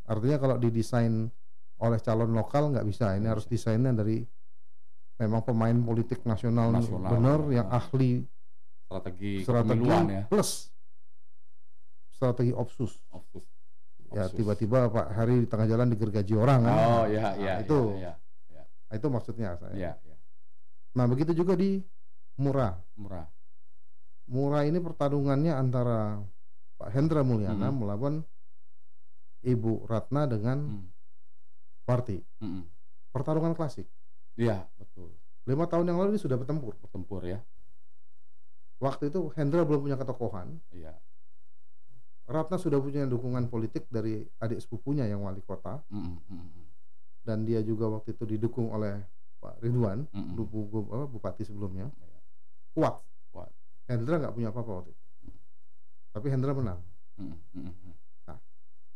Artinya kalau didesain oleh calon lokal nggak bisa, ini harus desainnya dari memang pemain politik nasional, Nasional, benar ya. yang ahli Strategi, strategi ya. plus strategi opsus. Opsus. Ya tiba-tiba Pak Hari di tengah jalan digergaji orang kan. Oh iya Nah, iya itu iya Nah, itu maksudnya saya. iya iya. Nah begitu juga di Murah. murah. Murah ini pertarungannya antara Pak Hendra Mulyana Hmm. melawan Ibu Ratna dengan Hmm. Parti. Mm-mm. Pertarungan klasik. Iya betul. Lima tahun yang lalu ini sudah bertempur. Bertempur ya. Waktu itu Hendra belum punya ketokohan. Iya. Ratna sudah punya dukungan politik dari adik sepupunya yang wali kota Mm-mm, mm-mm, dan dia juga waktu itu didukung oleh Pak Ridwan, bu- apa, bupati sebelumnya. Iya. Kuat. Kuat. Hendra nggak punya apa-apa waktu itu. Tapi Hendra menang. Mm-mm, mm-mm.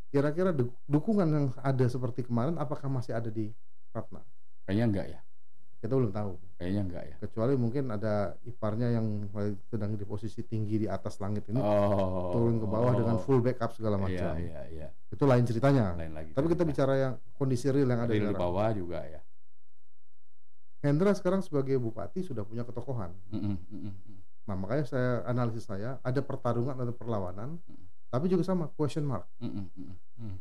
Kira-kira du- dukungan yang ada seperti kemarin apakah masih ada di Ratna? Kayaknya enggak ya. Kita belum tahu. Kayaknya enggak ya. Kecuali mungkin ada iparnya yang sedang di posisi tinggi di atas langit ini Oh. turun ke bawah dengan full backup segala Iya macam. iya iya. Itu lain ceritanya. Lain lagi. Tapi kita bicara yang kondisi real yang ada Real di bawah juga ya. Hendra sekarang sebagai bupati sudah punya ketokohan. Mm-mm, mm-mm, mm. Nah, makanya saya analisis saya ada pertarungan ada perlawanan, Hmm. tapi juga sama question mark. Mm-mm, mm-mm, mm.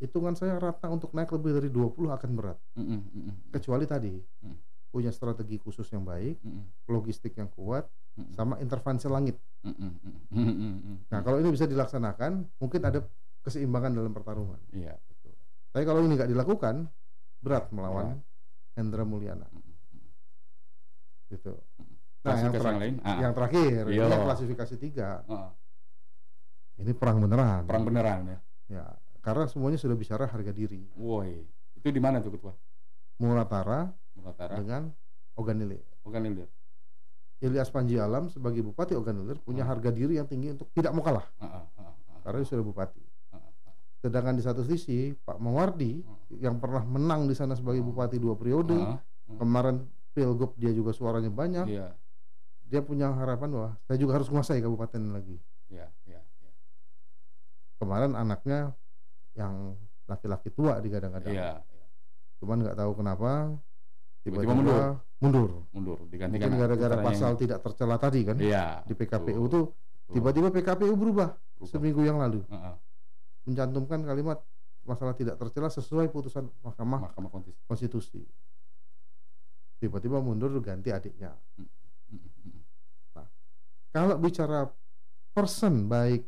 Hitungan saya Ratna untuk naik lebih dari 20 akan berat. Mm-mm, mm-mm, Kecuali tadi Hmm. Punya strategi khusus yang baik, mm-mm, logistik yang kuat, mm-mm, sama intervensi langit. mm-mm. Nah, kalau ini bisa dilaksanakan, mungkin ada keseimbangan dalam pertarungan. Iya betul. Tapi kalau ini nggak dilakukan, berat melawan Hendra Mulyana. Gitu. Nah, yang, yang, terakhir, lain, ah, yang terakhir, ini Iya. yang klasifikasi tiga. ah, Ini perang beneran. perang beneran ya. Ya, karena semuanya sudah bicara harga diri. Woi, itu di mana tuh ketua? Muratara Muratara, dengan Oganilir. Oganilir. Ilyas Panji Alam sebagai bupati Oganilir punya Hmm. harga diri yang tinggi untuk tidak mau kalah Ah, ah, ah, ah, karena dia sudah bupati. ah, ah. Sedangkan di satu sisi Pak Mawardi yang pernah menang di sana sebagai bupati dua periode, Ah, kemarin pilgub dia juga suaranya banyak, Iya, dia punya harapan bahwa saya juga harus menguasai kabupaten lagi. iya, iya. Kemarin anaknya yang laki-laki tua digadang-gadang, iya. Cuman nggak tahu kenapa Tiba-tiba mundur. mundur. Mundur digantikan Mungkin gara-gara pasal yang- tidak tercela tadi kan Iya. di PKPU betul, tuh tiba-tiba PKPU berubah Berubah. seminggu yang lalu Ah, ah. mencantumkan kalimat masalah tidak tercela sesuai putusan Mahkamah Mahkamah Konstitusi. Konstitusi. Tiba-tiba mundur ganti adiknya. Mm, mm, mm. Kalau bicara person baik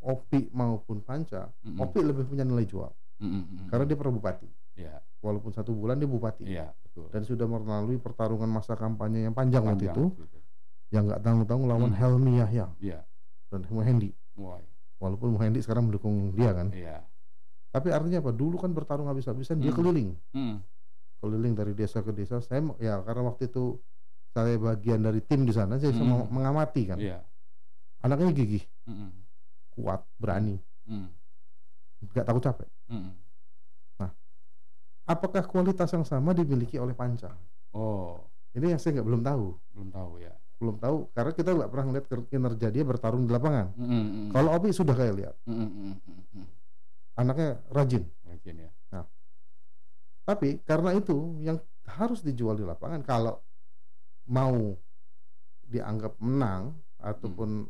Opi maupun Panca, Mm, mm. Opi lebih punya nilai jual Mm, mm, karena dia pernah bupati. Iya, Walaupun satu bulan dia bupati iya, betul. dan sudah melalui pertarungan masa kampanye yang panjang, waktu Panjang itu, gitu. yang nggak tanggung-tanggung lawan Hmm. Helmi Yahya Iya, dan Muhendi. woi, Walaupun Muhendi sekarang mendukung dia kan, iya. tapi artinya apa? Dulu kan bertarung habis-habisan dia Hmm. keliling. Mm, keliling dari desa ke desa. Saya ya karena waktu itu saya bagian dari tim di sana, saya Hmm. mengamati kan. Iya. Anaknya gigih, Mm, mm, kuat, berani, mm, nggak takut capek. mm. Apakah kualitas yang sama dimiliki oleh Panca? Oh, Ini yang saya nggak belum tahu, belum tahu ya. belum tahu karena kita nggak pernah lihat kinerja dia bertarung di lapangan. Mm, mm, mm. Kalau Opi sudah kayak lihat, Mm, mm, mm, mm, mm. anaknya rajin. Rajin ya. Tapi karena itu yang harus dijual di lapangan kalau mau dianggap menang ataupun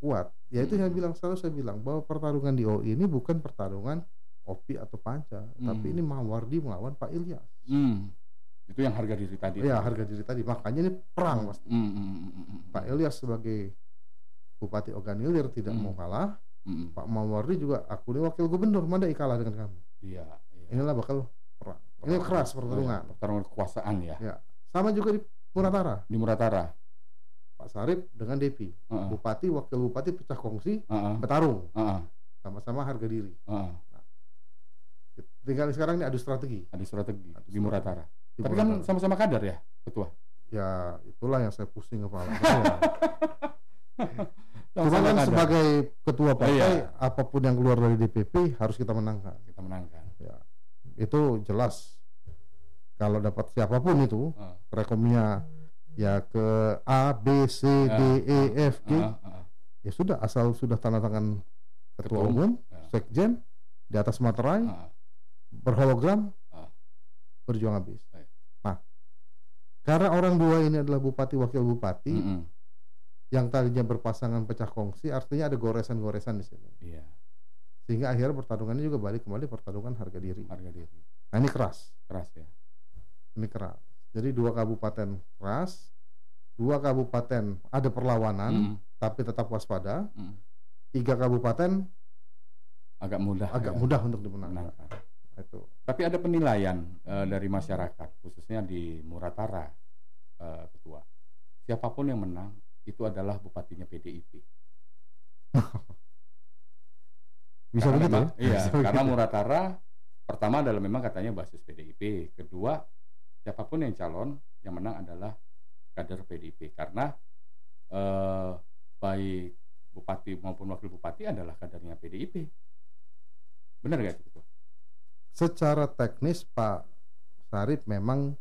kuat, ya itu Hmm. saya bilang selalu saya bilang bahwa pertarungan di OI ini bukan pertarungan Opi atau Panca, tapi Hmm. ini Mawardi melawan Pak Ilyas. Mm. Itu yang harga diri tadi. Ya harga diri tadi, makanya ini perang mas. Mm, mm, mm, mm, mm. Pak Ilyas sebagai Bupati Oganilir tidak Hmm. mau kalah, Mm, mm. Pak Mawardi juga aku ini wakil gubernur, mana kalah dengan kamu. Iya, iya. Inilah bakal perang. Ini keras pertarungan. Pertarungan kekuasaan ya. Ya, sama juga di Muratara. Di Muratara. Pak Sarip dengan Depi. Heeh. Bupati, wakil bupati pecah kongsi, Heeh. bertarung Heeh. sama-sama harga diri. Heeh. Tinggal sekarang ini adu strategi. Ada strategi Adu di Muratara. Di Tapi kan Muratara. sama-sama kader ya, ketua. ya itulah yang saya pusing kepala. *laughs* Cuma kan kader. sebagai ketua partai, Iya. apa pun yang keluar dari DPP harus kita menangkan. kita menangkan. Itu jelas. Kalau dapat siapa pun itu, Heeh. rekomnya ya ke A, B, C, D, E, F, G, Heeh, heeh. ya sudah asal sudah tanda tangan ketua Ketua umum, Ya. sekjen di atas materai. Berhologram, Ah. berjuang habis. Nah, karena orang dua ini adalah bupati wakil bupati, Mm-mm. yang tadinya berpasangan pecah kongsi, artinya ada goresan-goresan di sini. Iya, Sehingga akhirnya pertarungannya juga balik kembali pertarungan harga diri. harga diri. Nah ini keras, Keras ya. ini keras. Jadi dua kabupaten keras, dua kabupaten ada perlawanan, Mm-mm. tapi tetap waspada. Mm. Tiga kabupaten Agak mudah. agak ya, mudah untuk dimenangkan. menangkan. Itu. Tapi ada penilaian eh, dari masyarakat, khususnya di Muratara, eh, ketua. Siapa pun yang menang itu adalah bupatinya PDIP. *laughs* Bisa Karena begitu memang- ya? Iya, Bisa karena begitu. Muratara pertama adalah memang katanya basis PDIP. Kedua, siapa pun yang calon yang menang adalah kader PDIP karena eh, baik bupati maupun wakil bupati adalah kadernya PDIP. Benar nggak itu? Secara teknis Pak Sarip memang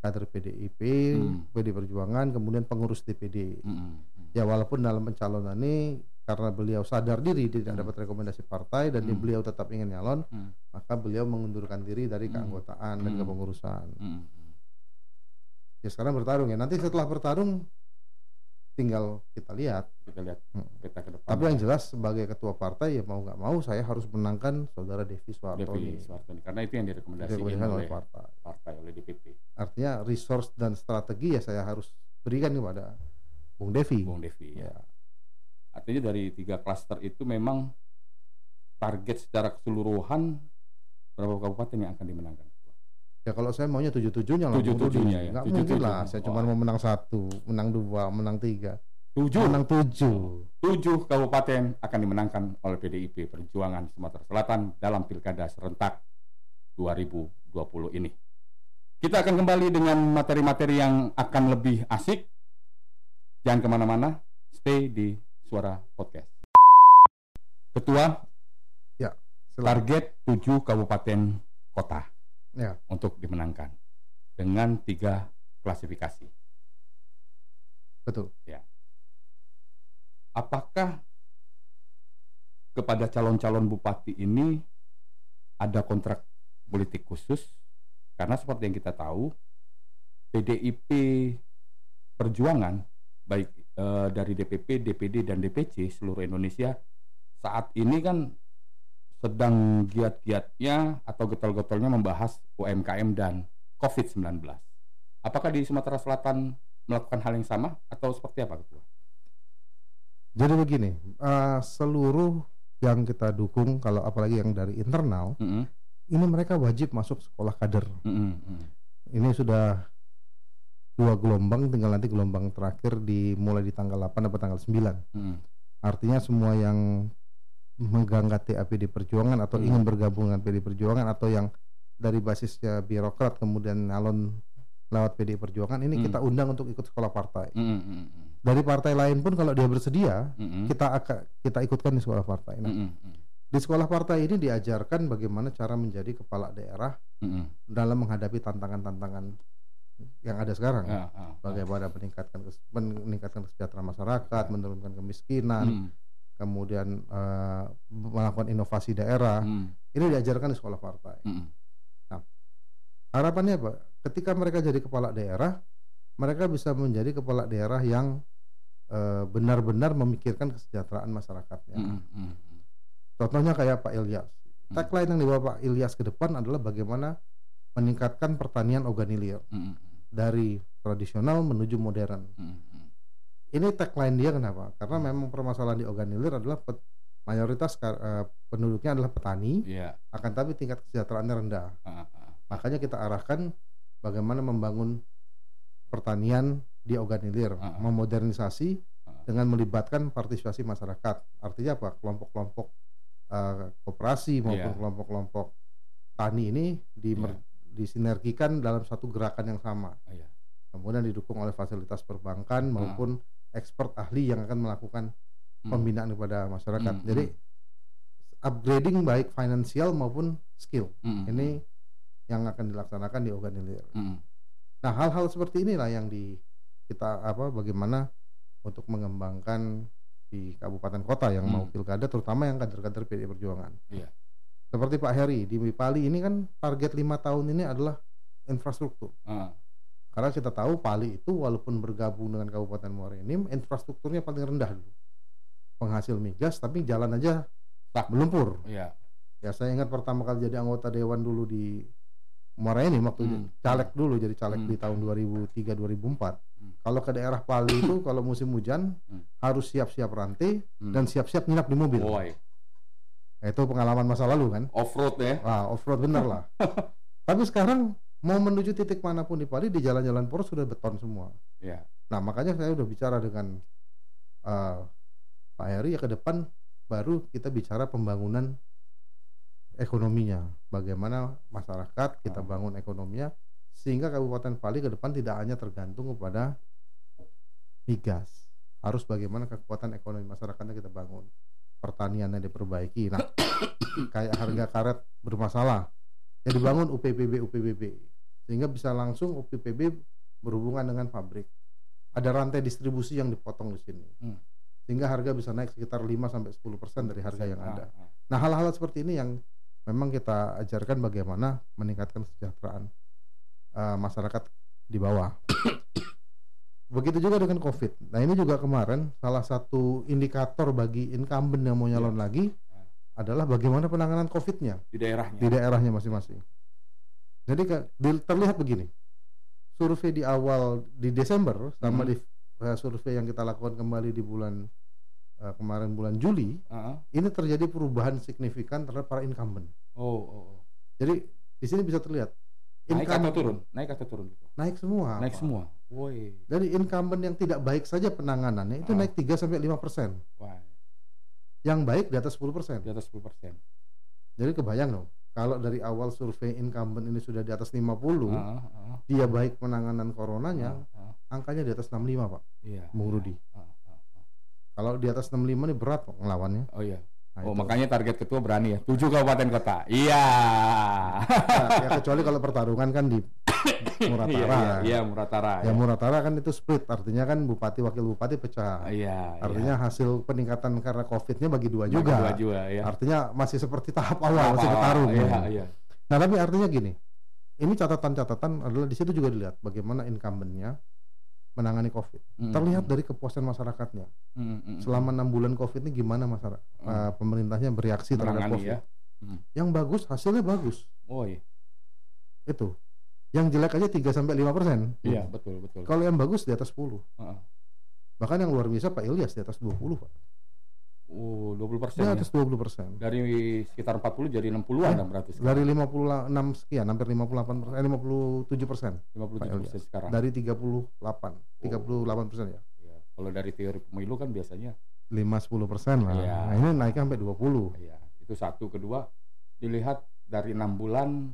kader PDIP, Hmm. PD Perjuangan, kemudian pengurus DPD. Mm-mm. Ya walaupun dalam pencalonan ini karena beliau sadar diri tidak Hmm. dapat rekomendasi partai dan Hmm. beliau tetap ingin nyalon, Hmm. maka beliau mengundurkan diri dari Hmm. keanggotaan dan Hmm. kepengurusan. Mm-mm. Ya sekarang bertarung ya. Nanti setelah bertarung tinggal kita lihat. Kita lihat Hmm. peta ke depan. Tapi yang jelas sebagai ketua partai ya mau nggak mau saya harus menangkan saudara Devi Soeharto Devi ini. Soehartoni. karena itu yang direkomendasikan Direkomendasikan oleh oleh partai. partai oleh DPP. Artinya resource dan strategi ya saya harus berikan kepada Bung Devi. Bung Devi. Ya. Artinya dari tiga klaster itu memang target secara keseluruhan berapa kabupaten yang akan dimenangkan? Ya kalau saya maunya tujuh tujuhnya lah. Tujuh tujuhnya ya, Nggak tujuh mungkin tujuh. lah. Saya cuma mau menang satu, menang dua, menang tiga, Tujuh. menang tujuh. Tujuh kabupaten akan dimenangkan oleh PDIP Perjuangan Sumatera Selatan dalam Pilkada serentak 2020 ini. Kita akan kembali dengan materi-materi yang akan lebih asik. Jangan ke mana-mana, stay di Suara Podcast. Ketua, Silakan. target tujuh kabupaten kota Ya. untuk dimenangkan dengan tiga klasifikasi. Betul. apakah kepada calon-calon bupati ini ada kontrak politik khusus? Karena seperti yang kita tahu, PDIP Perjuangan baik eh, dari DPP, DPD dan DPC seluruh Indonesia saat ini kan sedang giat-giatnya atau getol-getolnya membahas UMKM dan COVID-19. Apakah di Sumatera Selatan melakukan hal yang sama atau seperti apa ketua? Jadi begini, eh, seluruh yang kita dukung kalau apalagi yang dari internal, Mm-mm, ini mereka wajib masuk sekolah kader. mm. Ini sudah dua gelombang, tinggal nanti gelombang terakhir dimulai di tanggal 8 atau tanggal 9. Mm. Artinya semua yang megang KTA PD Perjuangan atau Hmm. ingin bergabung dengan PD Perjuangan atau yang dari basisnya birokrat kemudian nyalon lewat PD Perjuangan ini Hmm. kita undang untuk ikut sekolah partai. Mm, mm, mm. Dari partai lain pun kalau dia bersedia, Mm-mm. kita akan kita ikutkan di sekolah partai. Nah, Mm-mm, mm. di sekolah partai ini diajarkan bagaimana cara menjadi kepala daerah Mm-mm. dalam menghadapi tantangan-tantangan yang ada sekarang. Ah, ah, ah. Bagaimana meningkatkan meningkatkan kesejahteraan masyarakat, menurunkan kemiskinan, Mm, kemudian eh, melakukan inovasi daerah. mm, Ini diajarkan di sekolah partai. mm, Harapannya apa? Ketika mereka jadi kepala daerah, mereka bisa menjadi kepala daerah yang eh, benar-benar memikirkan kesejahteraan masyarakatnya. mm, mm, Contohnya kayak Pak Ilyas. Hmm. Tagline yang dibawa Pak Ilyas ke depan adalah bagaimana meningkatkan pertanian organilir mm, dari tradisional menuju modern. mm, mm. Ini tagline dia kenapa? Karena memang permasalahan di organilir adalah pet- mayoritas eh, penduduknya adalah petani, Iya. akan tapi tingkat kesejahteraannya rendah. ah, ah. Makanya kita arahkan bagaimana membangun pertanian diorganisir, Ah. memodernisasi Ah. dengan melibatkan partisipasi masyarakat. Artinya apa? Kelompok-kelompok eh, koperasi maupun Iya. kelompok-kelompok tani ini dimer- disinergikan dalam satu gerakan yang sama. Iya. Kemudian didukung oleh fasilitas perbankan maupun expert ahli yang akan melakukan Hmm. pembinaan kepada masyarakat. Hmm, Jadi upgrading baik finansial maupun skill Mm, ini yang akan dilaksanakan di Organilir. mm, Nah, hal-hal seperti inilah yang di kita apa bagaimana untuk mengembangkan di kabupaten kota yang mau Hmm. pilkada terutama yang kader-kader PDI Perjuangan. Iya. Seperti Pak Heri di Pali ini kan target lima tahun ini adalah infrastruktur. ah, Karena kita tahu Pali itu walaupun bergabung dengan Kabupaten Muara Enim, infrastrukturnya paling rendah dulu. Penghasil migas tapi jalan aja Tak. melumpur. Iya. Ya saya ingat pertama kali jadi anggota dewan dulu di Muara Enim waktu Hmm. caleg dulu jadi caleg Hmm. di tahun 2003 2004. Hmm. Kalau ke daerah Pali itu kalau musim hujan Hmm. harus siap-siap rantai Hmm. dan siap-siap nginap di mobil. Nah, itu pengalaman masa lalu kan. off road ya. Wah, off road bener lah. *laughs* Tapi sekarang mau menuju titik mana pun di Pali di jalan-jalan poros sudah beton semua. Iya. Nah, makanya saya udah bicara dengan eh, Pak Heri ya ke depan baru kita bicara pembangunan ekonominya. Bagaimana masyarakat kita Hmm. bangun ekonominya sehingga Kabupaten Pali ke depan tidak hanya tergantung kepada migas. Harus bagaimana kekuatan ekonomi masyarakatnya kita bangun. Pertaniannya diperbaiki. Nah, *coughs* kayak harga karet bermasalah. Ya dibangun UPPB UPBB sehingga bisa langsung UPPB berhubungan dengan pabrik. Ada rantai distribusi yang dipotong di sini. Hmm. Sehingga harga bisa naik sekitar 5 sampai 10% dari harga yang Ah, ada. ah. Nah, hal-hal seperti ini yang memang kita ajarkan bagaimana meningkatkan kesejahteraan eh, masyarakat di bawah. *coughs* Begitu juga dengan COVID. Nah, ini juga kemarin salah satu indikator bagi incumbent yang mau nyalon lagi adalah bagaimana penanganan COVID-nya Di daerahnya. di daerahnya masing-masing. Jadi terlihat begini, survei di awal di Desember sama Hmm. di eh, survei yang kita lakukan kembali di bulan eh, kemarin bulan Juli, Ah, ah. ini terjadi perubahan signifikan terhadap para incumbent. Oh, oh, oh. Jadi di sini bisa terlihat Naik atau turun? Naik atau turun? Naik semua. Naik Pak. semua. Woi. Dari incumbent yang tidak baik saja penanganannya itu Ah. naik 3 sampai 5 persen. Wah, Yang baik di atas 10 persen. di atas 10%. Jadi kebayang dong, kalau dari awal survei incumbent ini sudah di atas 50, Ah, ah, dia baik penanganan coronanya, ah, ah. angkanya di atas 65 pak. Iya. Bung iya. Rudi. Ah, ah, ah. Kalau di atas 65 ini berat kok ngelawannya. Oh iya. Nah, Oh itu. makanya target ketua berani ya. Tujuh kabupaten kota. Iya. Nah, ya kecuali kalau pertarungan kan di *coughs* Muratara. Iya, iya, iya Muratara. Ya ya. Muratara kan itu split, artinya kan bupati wakil bupati pecah. Iya. Artinya hasil peningkatan karena COVID-nya bagi dua iya. juga. Dua juga ya. Artinya masih seperti tahap awal, masih Apa- bertarung. Iya, iya. Nah, tapi artinya gini. Ini catatan-catatan adalah di situ juga dilihat bagaimana incumbentnya menangani COVID. Mm, Terlihat mm, dari kepuasan masyarakatnya. mm, mm, mm. Selama enam bulan COVID ini gimana masyarakat Mm. eh, pemerintahnya bereaksi terhadap Menangani COVID. ya. Mm. Yang bagus hasilnya bagus. Oh iya. Itu. Yang jelek aja 3 sampai 5 persen. Iya, betul, betul. Kalau yang bagus di atas 10. Heeh. Bahkan yang luar biasa Pak Ilyas di atas 20 Pak. Oh, 20 persen Di ya. atas 20 persen. Dari sekitar 40 jadi 60-an lah berarti sekarang. Dari 56 sekian, hampir 58 persen, eh, 57 persen. 57 persen sekarang. Dari 38, 38 persen ya. Iya. Kalau dari teori pemilu kan biasanya 5-10 persen lah. Iya. Nah ini naiknya sampai 20. ya itu satu kedua dilihat dari enam bulan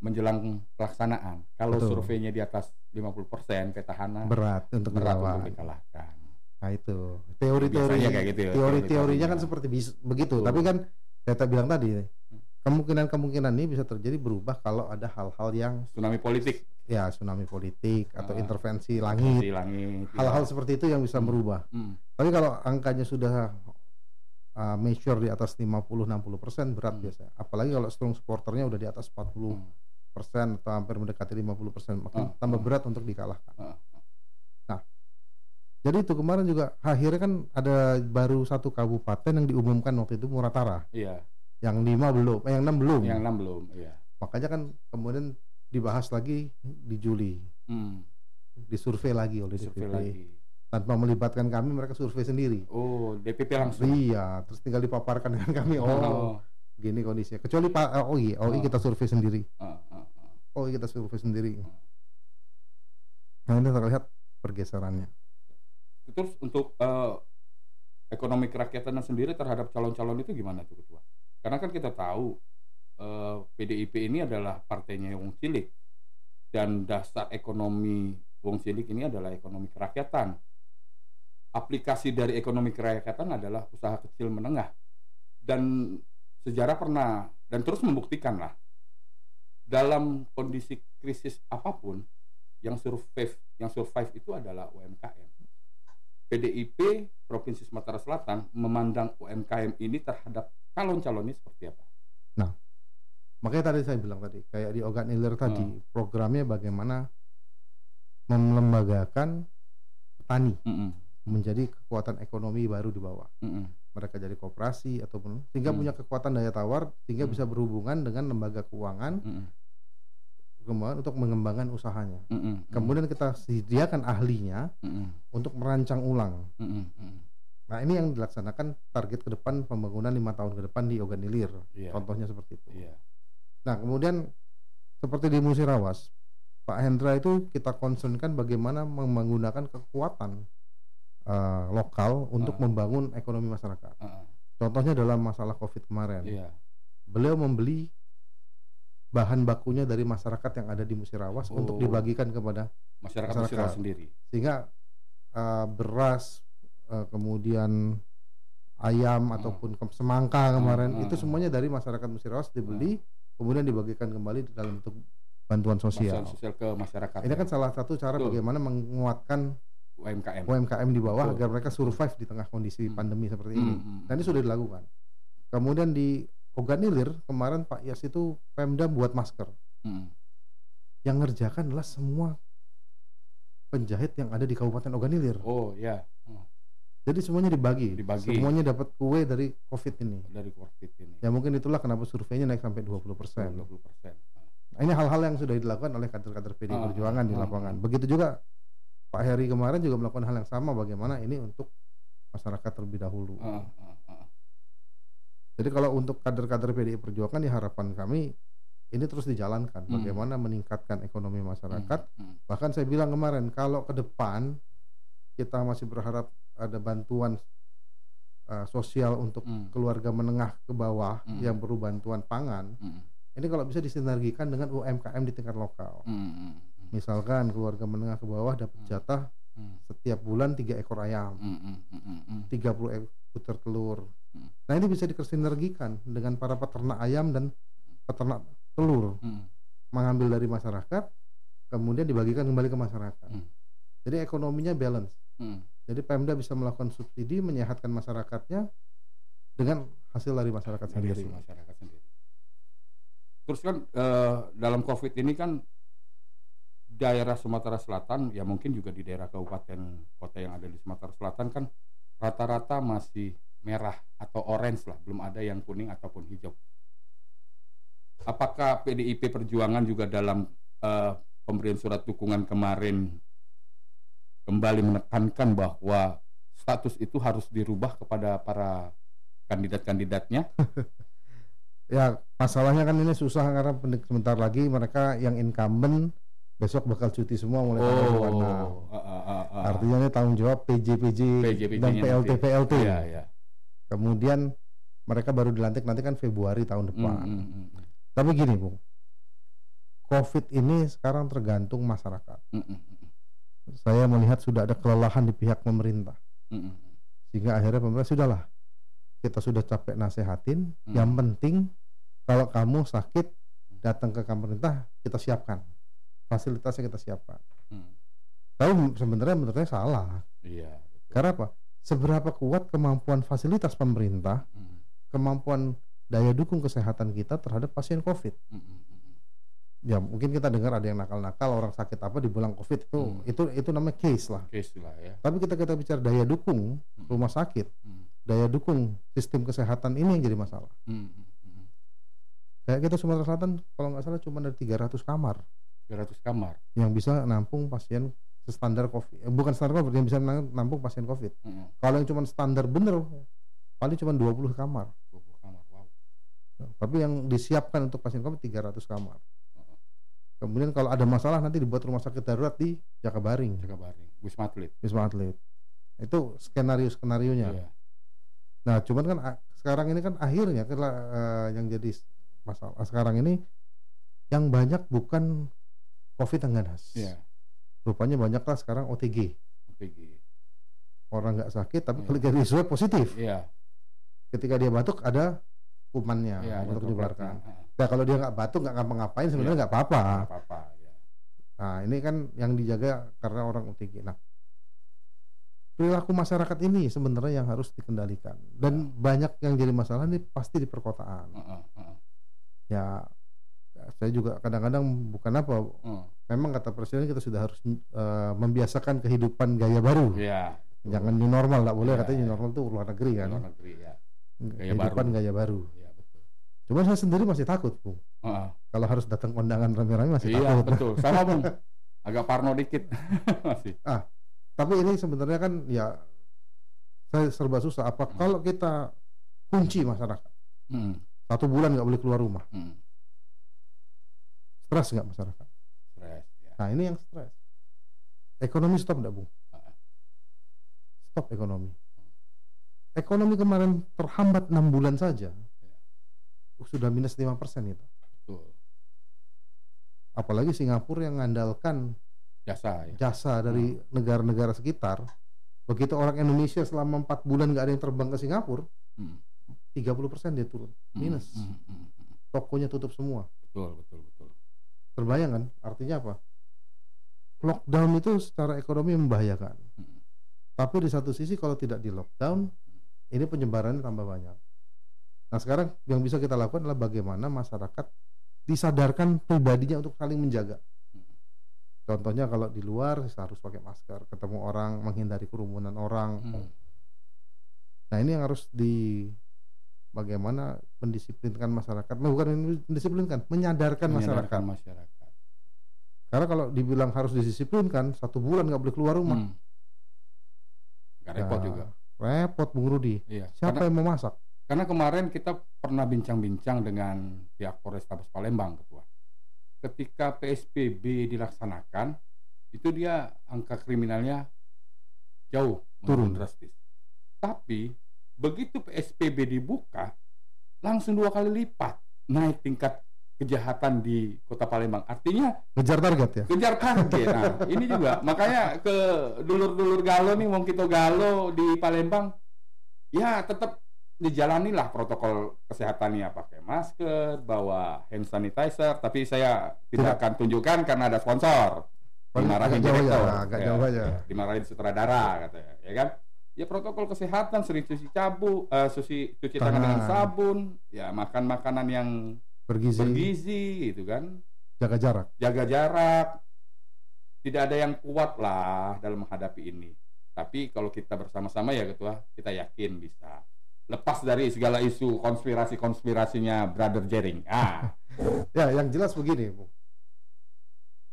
menjelang pelaksanaan. Kalau Betul. surveinya di atas 50% petahana Berat untuk berat untuk dikalahkan. Nah itu teori-teori kayak gitu ya, teori-teorinya kan seperti bis- begitu. Betul. Tapi kan saya bilang tadi kemungkinan-kemungkinan ini bisa terjadi berubah kalau ada hal-hal yang Tsunami politik ya tsunami politik atau Ah. intervensi langit. langit. Hal-hal seperti itu yang bisa Hmm. berubah. Hmm. Tapi kalau angkanya sudah uh, measure di atas 50-60 persen berat Hmm. biasanya. Apalagi kalau strong supporternya udah di atas 40 Hmm. persen atau hampir mendekati 50 persen, makin Ah, tambah ah. berat untuk dikalahkan. Ah, Jadi itu kemarin juga akhirnya kan ada baru satu kabupaten yang diumumkan waktu itu Muratara, Iya, yang lima belum, eh, yang enam belum. yang enam belum. Iya. Makanya kan kemudian dibahas lagi di Juli, Hmm. disurvei lagi oleh DPP. lagi. Tanpa melibatkan kami, mereka survei sendiri. Oh, DPP langsung. Iya, terus tinggal dipaparkan dengan kami. Oh, gini kondisinya. Kecuali Pak eh, OI, OI Oh. kita survei sendiri. Ah, ah, ah. OI kita survei sendiri. Nah ini terlihat pergeserannya. Terus untuk eh, ekonomi kerakyatan sendiri terhadap calon-calon itu gimana tuh ketua? Karena kan kita tahu eh, PDIP ini adalah partainya Wong Cilik dan dasar ekonomi Wong Cilik ini adalah ekonomi kerakyatan. Aplikasi dari ekonomi kerakyatan adalah usaha kecil menengah dan sejarah pernah dan terus membuktikan lah dalam kondisi krisis apa pun yang survive yang survive itu adalah UMKM. PDIP Provinsi Sumatera Selatan memandang UMKM ini terhadap calon-calonnya seperti apa? Makanya tadi saya bilang tadi, kayak di Ogan Ilir tadi, Hmm. programnya bagaimana melembagakan petani Mm-mm, menjadi kekuatan ekonomi baru di bawah. mm-mm, Mereka jadi koperasi ataupun sehingga Hmm. punya kekuatan daya tawar sehingga Hmm. bisa berhubungan dengan lembaga keuangan mm-mm, keuangan untuk mengembangkan usahanya. mm-mm, Kemudian kita sediakan ahlinya mm-mm, untuk merancang ulang. mm-mm, mm-mm. Nah ini yang dilaksanakan target ke depan pembangunan lima tahun ke depan di Ogan Ilir. Iya, Contohnya seperti itu. iya. Nah, kemudian seperti di Musirawas, Pak Hendra itu kita concernkan bagaimana menggunakan kekuatan eh, lokal untuk Ah. membangun ekonomi masyarakat. Ah, Contohnya dalam masalah Covid kemarin, Iya. beliau membeli bahan bakunya dari masyarakat yang ada di Musirawas untuk Oh. dibagikan kepada Masyarakat, Masyarakat. Musirawas sendiri. sehingga eh, beras, eh, kemudian ayam ataupun ke- semangka kemarin Ah, ah, itu semuanya dari masyarakat Musirawas dibeli kemudian dibagikan kembali dalam bentuk bantuan sosial. Bantuan sosial ke masyarakat. Ini kan salah satu cara Betul. bagaimana menguatkan UMKM. UMKM di bawah Betul. agar mereka survive di tengah kondisi Hmm. pandemi seperti Mm, ini. mm, Dan ini sudah dilakukan. Kemudian di Oganilir kemarin Pak Yas itu Pemda buat masker. mm, Yang ngerjakan adalah semua penjahit yang ada di Kabupaten Oganilir. Oh ya, Oh, Jadi semuanya dibagi. Dibagi. Semuanya dapat kue dari Covid ini. dari COVID ini. Ya mungkin itulah kenapa surveinya naik sampai 20%. 20 persen. Nah, ini hal-hal yang sudah dilakukan oleh kader-kader PD Ah, Perjuangan di ah, lapangan. ah. Begitu juga Pak Heri kemarin juga melakukan hal yang sama bagaimana ini untuk masyarakat terlebih dahulu. Ah, ah, ah. Jadi kalau untuk kader-kader PDI Perjuangan ya harapan kami ini terus dijalankan Hmm. bagaimana meningkatkan ekonomi masyarakat. Mm, mm. Bahkan saya bilang kemarin kalau ke depan kita masih berharap ada bantuan uh, sosial untuk Mm, keluarga menengah ke bawah Hmm. yang perlu bantuan pangan. mm, Ini kalau bisa disinergikan dengan UMKM di tingkat lokal. mm, mm, mm. Misalkan keluarga menengah ke bawah dapat Hmm. jatah setiap bulan tiga ekor ayam, mm. 30 ekor butir telur. Hmm. Nah ini bisa disinergikan dengan para peternak ayam dan peternak telur Mm, mengambil dari masyarakat, kemudian dibagikan kembali ke masyarakat. Hmm. Jadi ekonominya balance. mm. Jadi Pemda bisa melakukan subsidi menyehatkan masyarakatnya dengan hasil dari masyarakat sendiri. masyarakat sendiri. Terus kan eh, dalam COVID ini kan daerah Sumatera Selatan, ya mungkin juga di daerah kabupaten kota yang ada di Sumatera Selatan kan rata-rata masih merah atau orange lah, belum ada yang kuning ataupun hijau. Apakah PDIP Perjuangan juga dalam eh, pemberian surat dukungan kemarin kembali menekankan bahwa status itu harus dirubah kepada para kandidat-kandidatnya? *laughs* Ya masalahnya kan ini susah karena sebentar lagi mereka yang incumbent besok bakal cuti semua mulai tanggal 26. ah, ah, ah. Artinya ini tanggung jawab PJ PJ, PJ-PJ dan -nya PLT nanti. PLT. Iya, iya. Kemudian mereka baru dilantik nanti kan Februari tahun depan. Mm, mm, mm, Tapi gini, Bung. Covid ini sekarang tergantung masyarakat. mm, mm, mm, Saya melihat sudah ada kelelahan di pihak pemerintah. mm, mm. Sehingga akhirnya pemerintah sudahlah. Kita sudah capek nasehatin, Hmm. yang penting kalau kamu sakit datang ke pemerintah kita siapkan. Fasilitasnya kita siapkan. Mm. Tapi sebenarnya menurut saya salah. Iya. Karena apa? Seberapa kuat kemampuan fasilitas pemerintah, Mm, kemampuan daya dukung kesehatan kita terhadap pasien COVID. mm, mm, mm. Ya mungkin kita dengar ada yang nakal-nakal orang sakit apa dibilang COVID itu Hmm. itu itu namanya case lah. Case lah ya. Tapi kita kita bicara daya dukung rumah sakit, Mm, daya dukung sistem kesehatan ini yang jadi masalah. mm, mm, mm. Kayak kita Sumatera Selatan kalau nggak salah cuma ada 300 kamar 300 kamar. yang bisa nampung pasien standar COVID, eh, bukan standar COVID yang bisa nampung pasien COVID. Mm, mm. Kalau yang cuma standar bener paling cuma 20 kamar. 20 kamar. Wow. Tapi yang disiapkan untuk pasien COVID 300 kamar. Kemudian kalau ada masalah nanti dibuat rumah sakit darurat di Jakabaring, Jakabaring, Wisma Atlet. Wisma Atlet. Itu skenario skenarionya. Iya. Nah, cuman kan sekarang ini kan akhirnya kan eh, yang jadi masalah sekarang ini yang banyak bukan COVID yang ganas. Iya. Rupanya banyaklah sekarang OTG. OTG. Orang nggak sakit tapi Iya. kalau di swab positif. Iya. Ketika dia batuk ada kumannya Iya, ada untuk dropletnya. Nah, kalau dia nggak batuk nggak ngapa-ngapain sebenarnya Iya. nggak apa-apa. Apa-apa. ya. Nah, ini kan yang dijaga karena orang OTG. Nah, perilaku masyarakat ini sebenarnya yang harus dikendalikan. Dan banyak yang jadi masalah ini pasti di perkotaan. Ya, saya juga kadang-kadang bukan apa, heeh. memang kata presiden kita sudah harus eh, membiasakan kehidupan gaya baru. Iya. Jangan new normal, nggak boleh Iya, katanya new normal itu luar negeri kan. Luar negeri ya. Gaya kehidupan baru. gaya baru. Iya betul. Cuma saya sendiri masih takut, Bu. Heeh. Kalau harus datang kondangan rame-rame masih Iya takut. betul. *laughs* Sama bung. Agak parno dikit *laughs* masih. Tapi ini sebenarnya kan ya saya serba susah. Apa Hmm. kalau kita kunci masyarakat Hmm, satu bulan nggak boleh keluar rumah, hmm. Stres nggak masyarakat? Stres. Ya. Nah ini yang stres. Ekonomi stop nggak bu? Stop ekonomi. Ekonomi kemarin terhambat enam bulan saja, Iya. sudah minus 5 persen itu. Betul. Apalagi Singapura yang mengandalkan Jasa ya. jasa dari negara-negara sekitar. Begitu orang Indonesia selama empat bulan nggak ada yang terbang ke Singapura, Hmm, 30 persen dia turun. hmm, Minus. hmm, hmm, hmm. Tokonya tutup semua. Betul betul betul. Terbayang kan? Artinya apa? Lockdown itu secara ekonomi membahayakan. Hmm. Tapi di satu sisi kalau tidak di lockdown, ini penyebarannya tambah banyak. Nah sekarang yang bisa kita lakukan adalah bagaimana masyarakat disadarkan pribadinya untuk saling menjaga. Contohnya kalau di luar harus pakai masker, ketemu orang, menghindari kerumunan orang. Hmm. Nah ini yang harus di bagaimana mendisiplinkan masyarakat, Nah, bukan mendisiplinkan, menyadarkan masyarakat. Menyadarkan masyarakat. Karena kalau dibilang harus didisiplinkan, satu bulan nggak boleh keluar rumah. Hmm. Gak repot Ya, juga. Repot Bung Rudi. Iya. Siapa Karena, yang mau masak? karena kemarin kita pernah bincang-bincang dengan pihak Polrestabes Palembang, ketua. Ketika PSBB dilaksanakan, itu dia angka kriminalnya jauh Turun. drastis. Tapi begitu PSBB dibuka, langsung dua kali lipat naik tingkat kejahatan di Kota Palembang. Artinya Ngejar target ya? kejar target. *laughs* Nah, ini juga makanya ke dulur-dulur Galo nih, wong kita Galo di Palembang, ya tetap dijalanilah protokol kesehatannya pakai masker, bawa hand sanitizer. Tapi saya tidak Tidak. akan tunjukkan karena ada sponsor. Dimarahin jauh direktur. aja, agak jauh aja. Dimarahin sutradara katanya, ya kan? Ya protokol kesehatan sering cuci cabu, eh, cuci cuci tangan dengan sabun, ya makan makanan yang Bergizi, bergizi gitu kan jaga jarak. jaga jarak tidak ada yang kuat lah dalam menghadapi ini tapi kalau kita bersama-sama ya ketua kita yakin bisa lepas dari segala isu konspirasi konspirasinya brother Jering ah *laughs* Ya, yang jelas begini, Bu.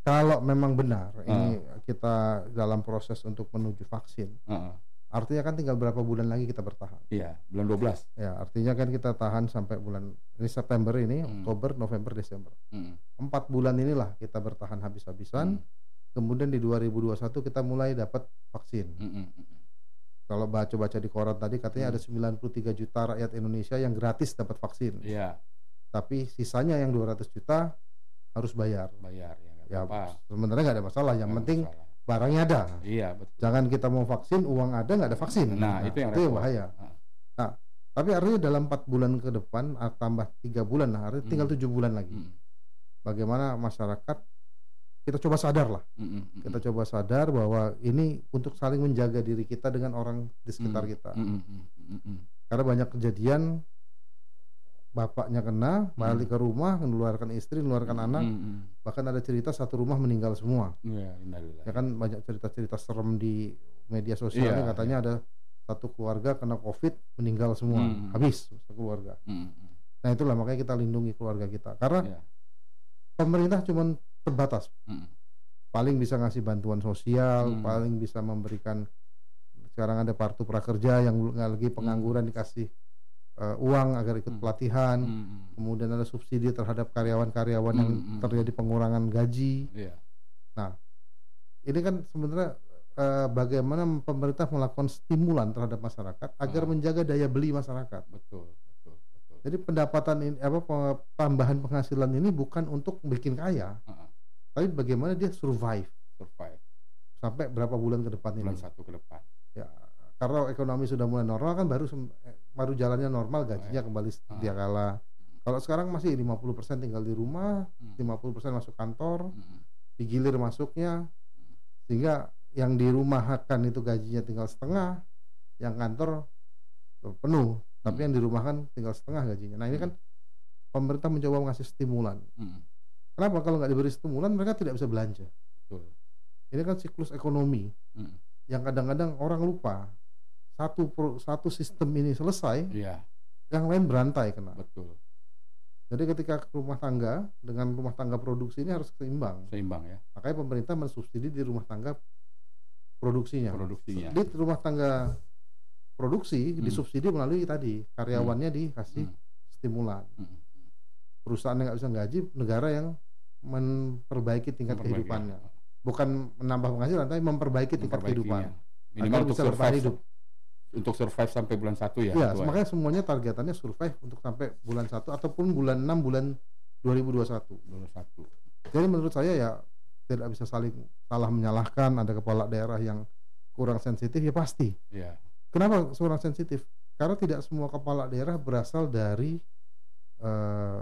Kalau memang benar Ah. ini kita dalam proses untuk menuju vaksin, heeh. Artinya kan tinggal berapa bulan lagi kita bertahan. iya bulan 12 Ya, artinya kan kita tahan sampai bulan ini September ini, Hmm. Oktober, November, Desember. Mm, Empat bulan inilah kita bertahan habis-habisan. mm, Kemudian di 2021 kita mulai dapat vaksin. mm, mm, mm. Kalau baca-baca di koran tadi katanya Hmm. ada 93 juta rakyat Indonesia yang gratis dapat vaksin. iya Tapi sisanya yang 200 juta harus bayar. bayar ya nggak Ya, apa-apa sebenarnya nggak ada masalah. Yang Nggak penting masalah. Barangnya ada. iya betul Jangan kita mau vaksin, uang ada nggak ada vaksin. nah, itu yang repot. bahaya. Ah. Nah, tapi artinya dalam empat bulan ke depan ah, tambah tiga bulan, nah artinya Hmm. tinggal tujuh bulan lagi. Mm, Bagaimana masyarakat kita coba sadar lah. mm, mm, mm, Kita coba sadar bahwa ini untuk saling menjaga diri kita dengan orang di sekitar Hmm. kita. mm, mm, mm, mm, mm. Karena banyak kejadian bapaknya kena, Hmm. balik ke rumah, menularkan istri, menularkan anak. Mm, mm. Bahkan ada cerita satu rumah meninggal semua. Innalillahi. Ya kan banyak cerita-cerita serem di media sosial nih, katanya ada satu keluarga kena covid meninggal semua, Hmm. habis satu keluarga. Mm, mm. Nah itulah makanya kita lindungi keluarga kita. Karena Iya. pemerintah cuma terbatas, Mm, paling bisa ngasih bantuan sosial, Hmm. paling bisa memberikan sekarang ada kartu prakerja yang nggak lagi Hmm. pengangguran dikasih eh, uang agar ikut Hmm. pelatihan Hmm. kemudian ada subsidi terhadap karyawan-karyawan yang Hmm, hmm. terjadi pengurangan gaji Iya. ini kan sebenarnya eh, bagaimana pemerintah melakukan stimulan terhadap masyarakat agar Ah. menjaga daya beli masyarakat Betul, betul, betul. jadi pendapatan ini apa tambahan penghasilan ini bukan untuk bikin kaya Ah, tapi bagaimana dia survive survive sampai berapa bulan ke depan ini bulan satu ke depan. ya karena ekonomi sudah mulai normal kan baru sem- eh, baru jalannya normal gajinya Ah, kembali sedia kala kalau sekarang masih 50% tinggal di rumah Hmm. 50% masuk kantor Hmm. digilir masuknya sehingga yang dirumahkan itu gajinya tinggal setengah yang kantor penuh tapi Hmm. yang dirumahkan tinggal setengah gajinya nah ini kan pemerintah mencoba mengasih stimulan Hmm. kenapa kalau nggak diberi stimulan mereka tidak bisa belanja Betul. ini kan siklus ekonomi Hmm. yang kadang-kadang orang lupa satu pro- satu sistem ini selesai Iya, yang lain berantai kena betul. jadi ketika rumah tangga dengan rumah tangga produksi ini harus seimbang Seimbang ya makanya pemerintah mensubsidi di rumah tangga produksinya produksinya. di rumah tangga produksi Hmm. disubsidi melalui tadi karyawannya dikasih Hmm. stimulan Hmm. perusahaan yang nggak bisa gaji negara yang memperbaiki tingkat Memperbaiki. kehidupannya bukan menambah penghasilan tapi memperbaiki tingkat kehidupan Minimal agar untuk bisa bertahan hidup Untuk survive sampai bulan satu ya. Iya, makanya semuanya targetannya survive untuk sampai bulan 1 ataupun bulan 6 bulan 2021. bulan satu. Jadi menurut saya ya tidak bisa saling salah menyalahkan ada kepala daerah yang kurang sensitif ya pasti. Iya. Kenapa kurang sensitif? Karena tidak semua kepala daerah berasal dari eh,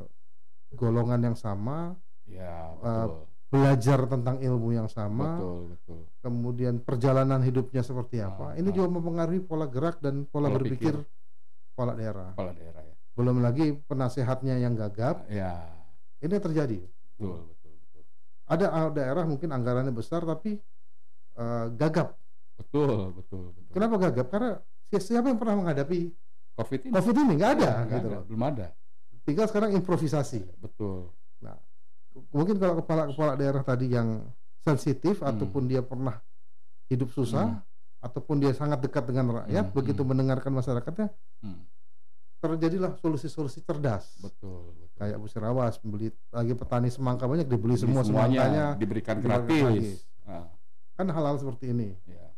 golongan yang sama, Iya, Eh, betul. Belajar tentang ilmu yang sama, betul, betul. kemudian perjalanan hidupnya seperti Ah, apa. Ini ah. juga mempengaruhi pola gerak dan pola, Pola berpikir pikir. kepala daerah. Kepala daerah ya. Belum lagi penasehatnya yang gagap. Ya, Ini terjadi. betul, betul, betul. Ada uh, daerah mungkin anggarannya besar tapi uh, gagap. Betul, betul, betul. Kenapa gagap? Karena si- siapa yang pernah menghadapi Covid ini? COVID ini nggak ada, Nggak gitu ada, loh. belum ada. Tinggal sekarang improvisasi. Betul. Mungkin kalau kepala-kepala daerah tadi yang sensitif Hmm. ataupun dia pernah hidup susah ataupun dia sangat dekat dengan rakyat, Hmm, begitu hmm. mendengarkan masyarakatnya Hmm. terjadilah solusi-solusi cerdas. Betul, betul. Kayak Musirawas membeli lagi petani semangka banyak dibeli Jadi semua semuanya semangkanya. diberikan gratis. Ah, Kan hal-hal seperti ini. ya.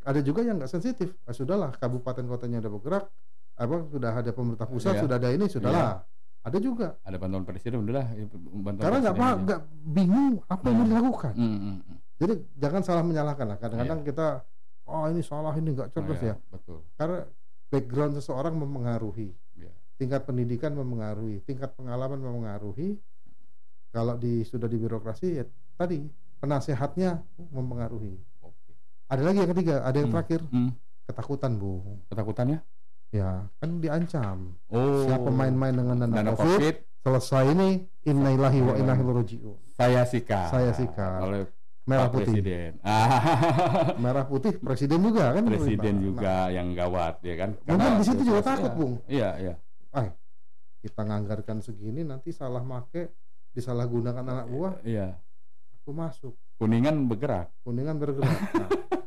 ada juga yang nggak sensitif ah, sudahlah kabupaten kotanya udah bergerak apa sudah ada pemerintah pusat Iya. sudah ada ini sudahlah ada juga Ada bantuan presiden udahlah, ya, bantuan karena nggak paham nggak bingung apa yang mau Hmm. dilakukan Hmm, hmm, hmm. jadi jangan salah menyalahkan lah kadang-kadang kita oh ini salah ini nggak cerdas Iya, ya Betul. karena background seseorang mempengaruhi Iya. tingkat pendidikan mempengaruhi tingkat pengalaman mempengaruhi kalau di sudah di birokrasi ya tadi penasehatnya mempengaruhi Oke. ada lagi yang ketiga ada yang Hmm. terakhir Hmm. ketakutan bu Ketakutannya? Ya kan diancam Oh. siapa main-main dengan dana, dana COVID, COVID, selesai ini innalillahi wa inna ilaihi raji'un saya sikat. Saya sikat. Oleh merah Pak putih Presiden. Ah, *laughs* merah putih presiden juga kan presiden pemerintah. juga yang gawat ya kan. Nah, mungkin di situ juga Iya, takut bung Iya, iya. kita nganggarkan segini nanti salah make disalahgunakan anak buah Iya. aku masuk Kuningan bergerak. kuningan bergerak Nah, *laughs*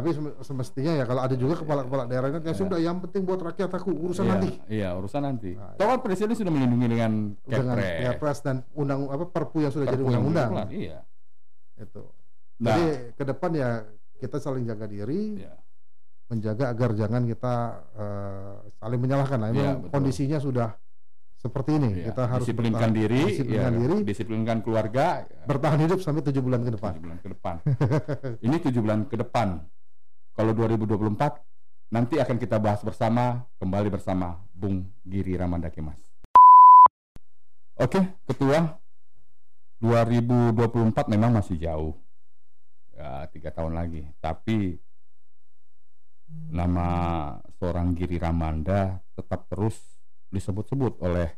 tapi sem- semestinya ya kalau ada juga kepala-kepala daerah kan ya Iya. sudah yang penting buat rakyat aku urusan iya, nanti Iya, urusan nanti. Nah, Tahu kan presiden sudah melindungi dengan dengan kepres. Kepres dan undang apa perpu yang sudah jadi Perpu yang undang-undang Iya. itu Nah, jadi ke depan ya kita saling jaga diri iya. menjaga agar jangan kita eh, saling menyalahkan lah. Iya, Memang betul. kondisinya sudah seperti ini. Iya. Kita harus disiplinkan bertahan, diri, disiplinkan ya, diri, disiplinkan keluarga. bertahan hidup sampai tujuh bulan ke depan. tujuh bulan ke depan. Ini tujuh bulan ke depan. Kalau 2024 nanti akan kita bahas bersama kembali bersama Bung Giri Ramanda Kemas. Oke, Ketua. 2024 memang masih jauh. Ya, tiga tahun lagi. Tapi nama seorang Giri Ramanda tetap terus disebut-sebut oleh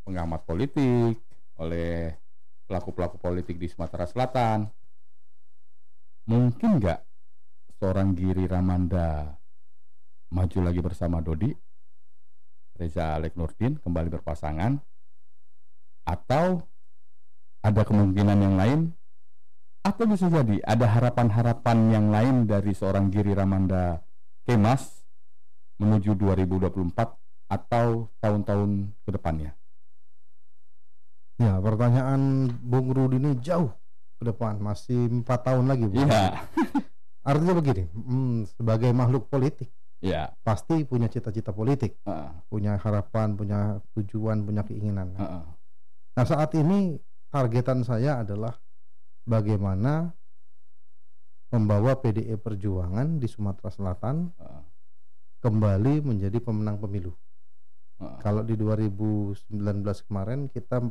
pengamat politik, oleh pelaku-pelaku politik di Sumatera Selatan. Mungkin nggak seorang Giri Ramanda maju lagi bersama Dodi, Reza Alek Nurdin kembali berpasangan, atau ada kemungkinan yang lain, atau bisa jadi ada harapan-harapan yang lain dari seorang Giri Ramanda Kemas menuju 2024 atau tahun-tahun ke depannya? Ya, pertanyaan Bung Rudi ini jauh ke depan, masih empat tahun lagi. Bung. Iya. *laughs* Artinya begini, hmm, sebagai makhluk politik Iya. pasti punya cita-cita politik, Heeh, punya harapan, punya tujuan, punya keinginan. heeh. Nah, saat ini targetan saya adalah bagaimana membawa PDE Perjuangan di Sumatera Selatan heeh, kembali menjadi pemenang pemilu. heeh, Kalau di 2019 kemarin kita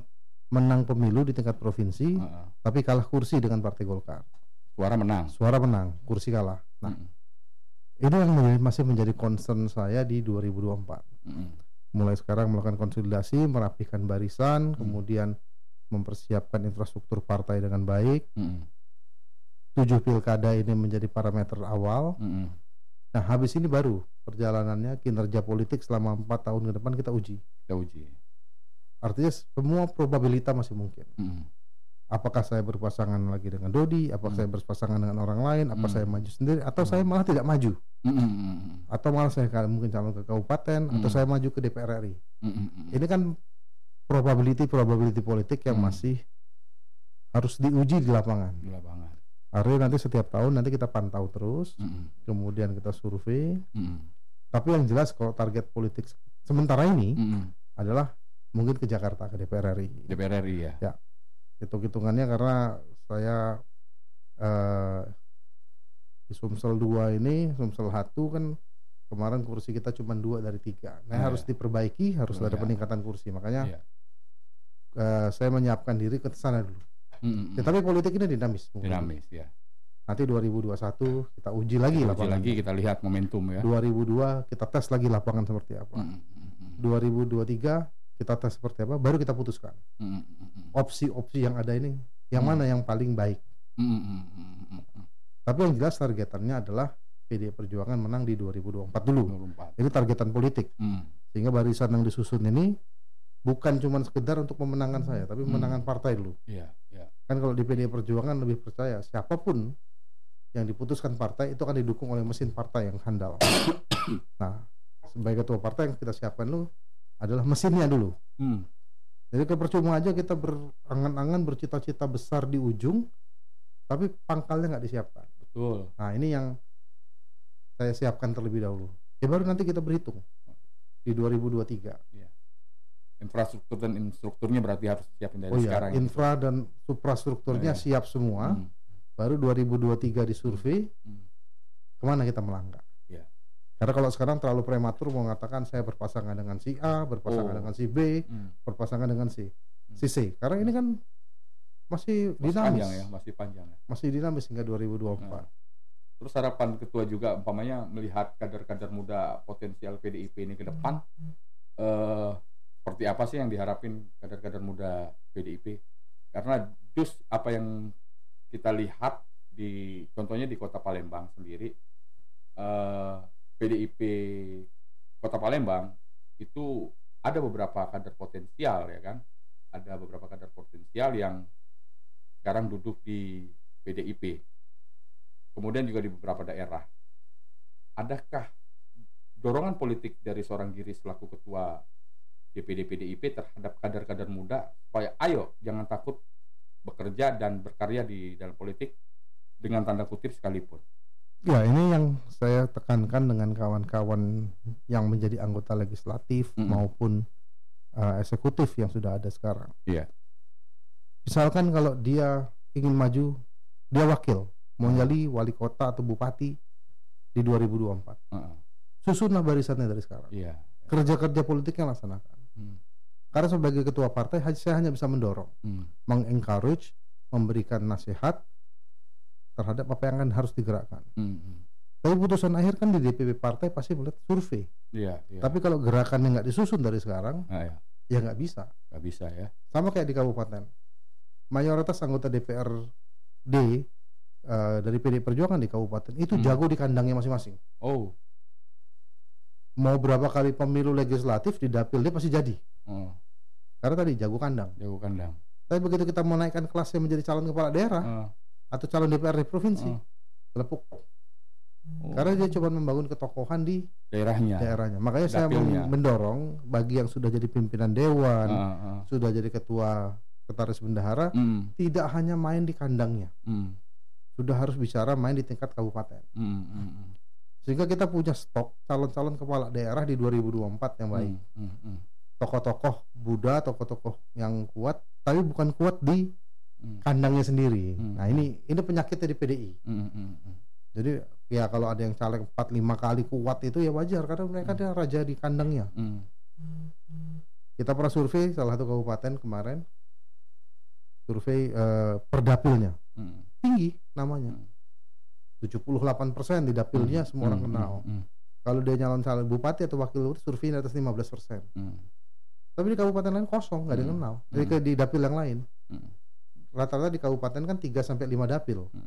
menang pemilu di tingkat provinsi, heeh. tapi kalah kursi dengan Partai Golkar. Suara menang. Suara menang, kursi kalah. Nah, Mm, ini yang menjadi- masih menjadi concern saya di 2024. mm, Mulai sekarang melakukan konsolidasi, merapikan barisan, Hmm. kemudian mempersiapkan infrastruktur partai dengan baik. mm, Tujuh pilkada ini menjadi parameter awal. mm, Nah, habis ini baru perjalanannya kinerja politik selama empat tahun ke depan kita uji. Kita uji. Artinya semua probabilitas masih mungkin. Mm, Apakah saya berpasangan lagi dengan Dodi? Apakah Hmm. saya berpasangan dengan orang lain? Apa Hmm. saya maju sendiri? Atau Hmm. saya malah tidak maju? mm, mm, mm, Atau malah saya mungkin calon ke kabupaten? Atau Hmm. saya maju ke DPR RI? mm, mm, mm. Ini kan probability probability politik yang Hmm. masih harus diuji di lapangan. di lapangan. Artinya nanti setiap tahun nanti kita pantau terus, Mm, mm, kemudian kita survei. mm, Tapi yang jelas kalau target politik sementara ini mm, mm. adalah mungkin ke Jakarta ke DPR RI. DPR RI ya. Hitung-hitungannya karena saya eh, di Sumsel 2 ini, Sumsel 1 kan kemarin kursi kita cuma dua dari tiga. Nah Ah, harus ya. diperbaiki, harus Oh, ada ya. peningkatan kursi. Makanya Iya. eh, saya menyiapkan diri ke sana dulu. Mm, mm, mm. Tetapi politik ini dinamis. Bung. Dinamis ya. Nanti 2021 kita uji lagi Uji lapangan. lagi kita lihat momentum ya. 2002 kita tes lagi lapangan seperti apa. Mm, mm, mm, 2023 kita tes seperti apa, baru kita putuskan. mm, mm, mm, Opsi-opsi yang ada ini, yang Hmm. mana yang paling baik. Tapi yang jelas targetannya adalah PD Perjuangan menang di 2024 dulu. 24. Ini targetan politik. Sehingga barisan yang disusun ini bukan cuma sekedar untuk memenangkan saya, tapi Hmm. memenangkan partai dulu. Iya, iya. Kan kalau di PD Perjuangan lebih percaya siapa pun yang diputuskan partai itu akan didukung oleh mesin partai yang handal. *coughs* nah, sebagai ketua partai yang kita siapkan dulu adalah mesinnya dulu. Mm, Jadi percuma aja kita berangan-angan bercita-cita besar di ujung, tapi pangkalnya nggak disiapkan. betul. Nah ini yang saya siapkan terlebih dahulu. Ya baru nanti kita berhitung di 2023. Infrastruktur dan instrukturnya berarti harus siapin dari Oh iya, sekarang. ya. infra dan suprastrukturnya Oh, iya. siap semua. Mm, Baru 2023 disurvei mm. ke mana kita melangkah. Karena kalau sekarang terlalu prematur mau mengatakan saya berpasangan dengan si A, berpasangan Oh. dengan si B, Mm. berpasangan dengan si si C. Karena ini kan masih Masih dinamis, panjang ya, masih panjang ya. masih dinamis hingga 2024. Nah. Terus harapan ketua juga umpamanya melihat kader-kader muda potensial PDIP ini ke depan eh seperti apa sih yang diharapin kader-kader muda PDIP? Karena just apa yang kita lihat di contohnya di Kota Palembang sendiri eh PDIP Kota Palembang itu ada beberapa kader potensial ya kan? Ada beberapa kader potensial yang sekarang duduk di PDIP kemudian juga di beberapa daerah. Adakah dorongan politik dari seorang Giri selaku ketua DPD PDIP terhadap kader-kader muda supaya ayo jangan takut bekerja dan berkarya di dalam politik dengan tanda kutip sekalipun. Ya ini yang saya tekankan dengan kawan-kawan yang menjadi anggota legislatif Mm-mm. maupun uh, eksekutif yang sudah ada sekarang. Iya. Misalkan kalau dia ingin maju, dia wakil, mau jadi wali kota atau bupati di 2024. Heeh. Susunlah barisannya dari sekarang. Iya. Kerja-kerja politiknya laksanakan. Hmm. Karena sebagai ketua partai, saya hanya bisa mendorong, Hmm. mengencourage, memberikan nasihat terhadap apa yang akan harus digerakkan. Hmm. Hmm. Tapi putusan akhir kan di DPP partai pasti melihat survei. Iya. iya. Tapi kalau gerakannya nggak disusun dari sekarang, Nah, ya. ya nggak bisa. Nggak bisa ya. Sama kayak di kabupaten. Mayoritas anggota DPRD eh, dari PD Perjuangan di kabupaten itu Hmm. jago di kandangnya masing-masing. Oh. Mau berapa kali pemilu legislatif di dapil dia pasti jadi. Oh. Karena tadi jago kandang. Jago kandang. Tapi begitu kita mau naikkan kelasnya menjadi calon kepala daerah Heeh. Atau calon DPRD provinsi, Heeh. kelepuk. Oh, karena dia cuma membangun ketokohan di daerahnya. daerahnya. Makanya saya Dapilnya. mendorong bagi yang sudah jadi pimpinan dewan, Ah, ah. sudah jadi ketua sekretaris bendahara, Hmm, tidak hanya main di kandangnya, hmm, sudah harus bicara main di tingkat kabupaten. hmm, hmm, hmm. Sehingga kita punya stok calon-calon kepala daerah di 2024 yang baik. Hmm, hmm, hmm, Tokoh-tokoh Buddha, tokoh-tokoh yang kuat, tapi bukan kuat di hmm, kandangnya sendiri. Hmm. Nah ini ini penyakitnya di PDI. hmm, hmm, hmm. Jadi ya kalau ada yang caleg 4 5 kali kuat itu ya wajar karena mereka dia raja di kandangnya. Hmm, Kita pernah survei salah satu kabupaten kemarin. Survei eh, per dapilnya. hmm. Tinggi namanya. Hmm. 78% di dapilnya Hmm, semua orang hmm, kenal. hmm, Kalau dia nyalon calon bupati atau wakil bupati survei di atas 15%. hmm, Tapi di kabupaten lain kosong, nggak ada yang Hmm. kenal. Jadi ke- di dapil yang lain. hmm. Rata-rata di kabupaten kan 3 sampai 5 dapil. Hmm.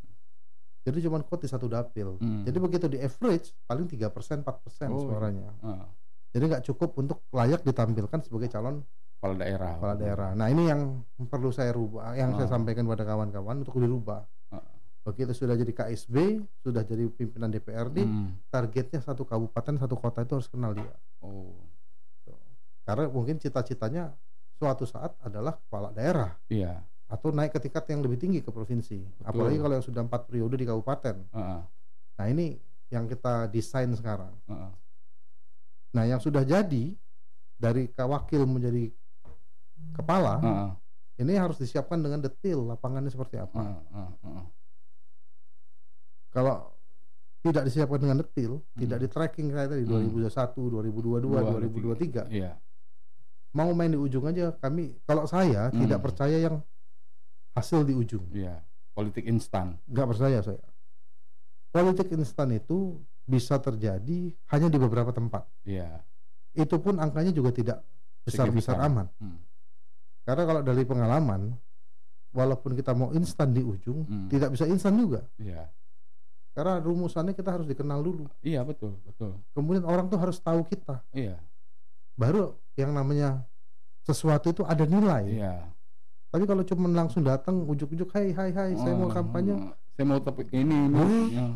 Jadi cuma kuat di satu dapil. Hmm. Jadi begitu di average paling 3% 4% Oh, iya. suaranya. Ah, Jadi nggak cukup untuk layak ditampilkan sebagai calon kepala daerah. kepala daerah. Nah ini yang perlu saya rubah, yang saya Ah. sampaikan pada kawan-kawan untuk dirubah. Ah. Begitu sudah jadi KSB, sudah jadi pimpinan DPRD, Hmm. targetnya satu kabupaten, satu kota itu harus kenal dia. Oh, Karena mungkin cita-citanya suatu saat adalah kepala daerah iya. Atau naik ke tingkat yang lebih tinggi ke provinsi. Apalagi kalau yang sudah empat periode di kabupaten. Ah, Nah ini yang kita desain sekarang. ah, ah. Nah yang sudah jadi dari wakil menjadi kepala, Ah, ah, ini harus disiapkan dengan detail lapangannya seperti apa. ah, ah. Kalau tidak disiapkan dengan detail, Hmm. tidak di tracking kayak tadi Hmm. 2021, 2022, 2023, Iya. mau main di ujung aja kami kalau saya Hmm. tidak percaya yang hasil di ujung. Iya. Politik instan. Nggak percaya saya. Politik instan itu bisa terjadi hanya di beberapa tempat. Iya. Itu pun angkanya juga tidak besar-besar aman. Hmm. Karena kalau dari pengalaman, walaupun kita mau instan di ujung, Hmm. tidak bisa instan juga. Iya. Karena rumusannya kita harus dikenal dulu. Iya betul betul. Kemudian orang tuh harus tahu kita. Iya. Baru yang namanya sesuatu itu ada nilai. Iya. Tapi kalau cuma langsung datang ujuk-ujuk, hai hai hai, saya mau Oh, kampanye, Saya mau topik ini ini. Hmm. Ya.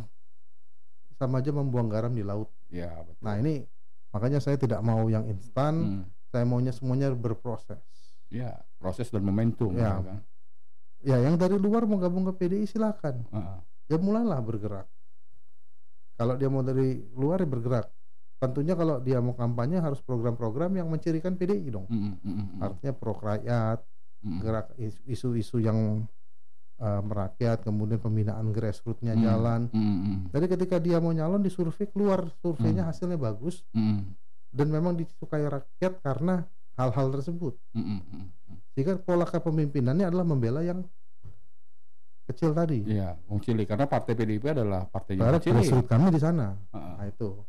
sama aja membuang garam di laut. Iya betul. Nah ini makanya saya tidak mau yang instan. Hmm. Saya maunya semuanya berproses. Iya. Proses dan momentum. Ya. ya kan. Ya yang dari luar mau gabung ke PDI silakan. Ah. Ya mulailah bergerak. Kalau dia mau dari luar ya bergerak. Tentunya kalau dia mau kampanye harus program-program yang mencirikan PDI dong. Mm, mm, mm, mm. Artinya pro rakyat, Gerak is- isu-isu yang uh, merakyat, kemudian pembinaan grassrootsnya mm, jalan. mm, mm, Jadi ketika dia mau nyalon di survei keluar surveinya Hmm. hasilnya bagus mm, dan memang disukai rakyat karena hal-hal tersebut. mm, mm, mm, mm. Sehingga pola kepemimpinannya adalah membela yang kecil tadi. Iya, Wong karena partai PDIP adalah partai yang cilik. grassroots kami di sana. Ah, Nah itu.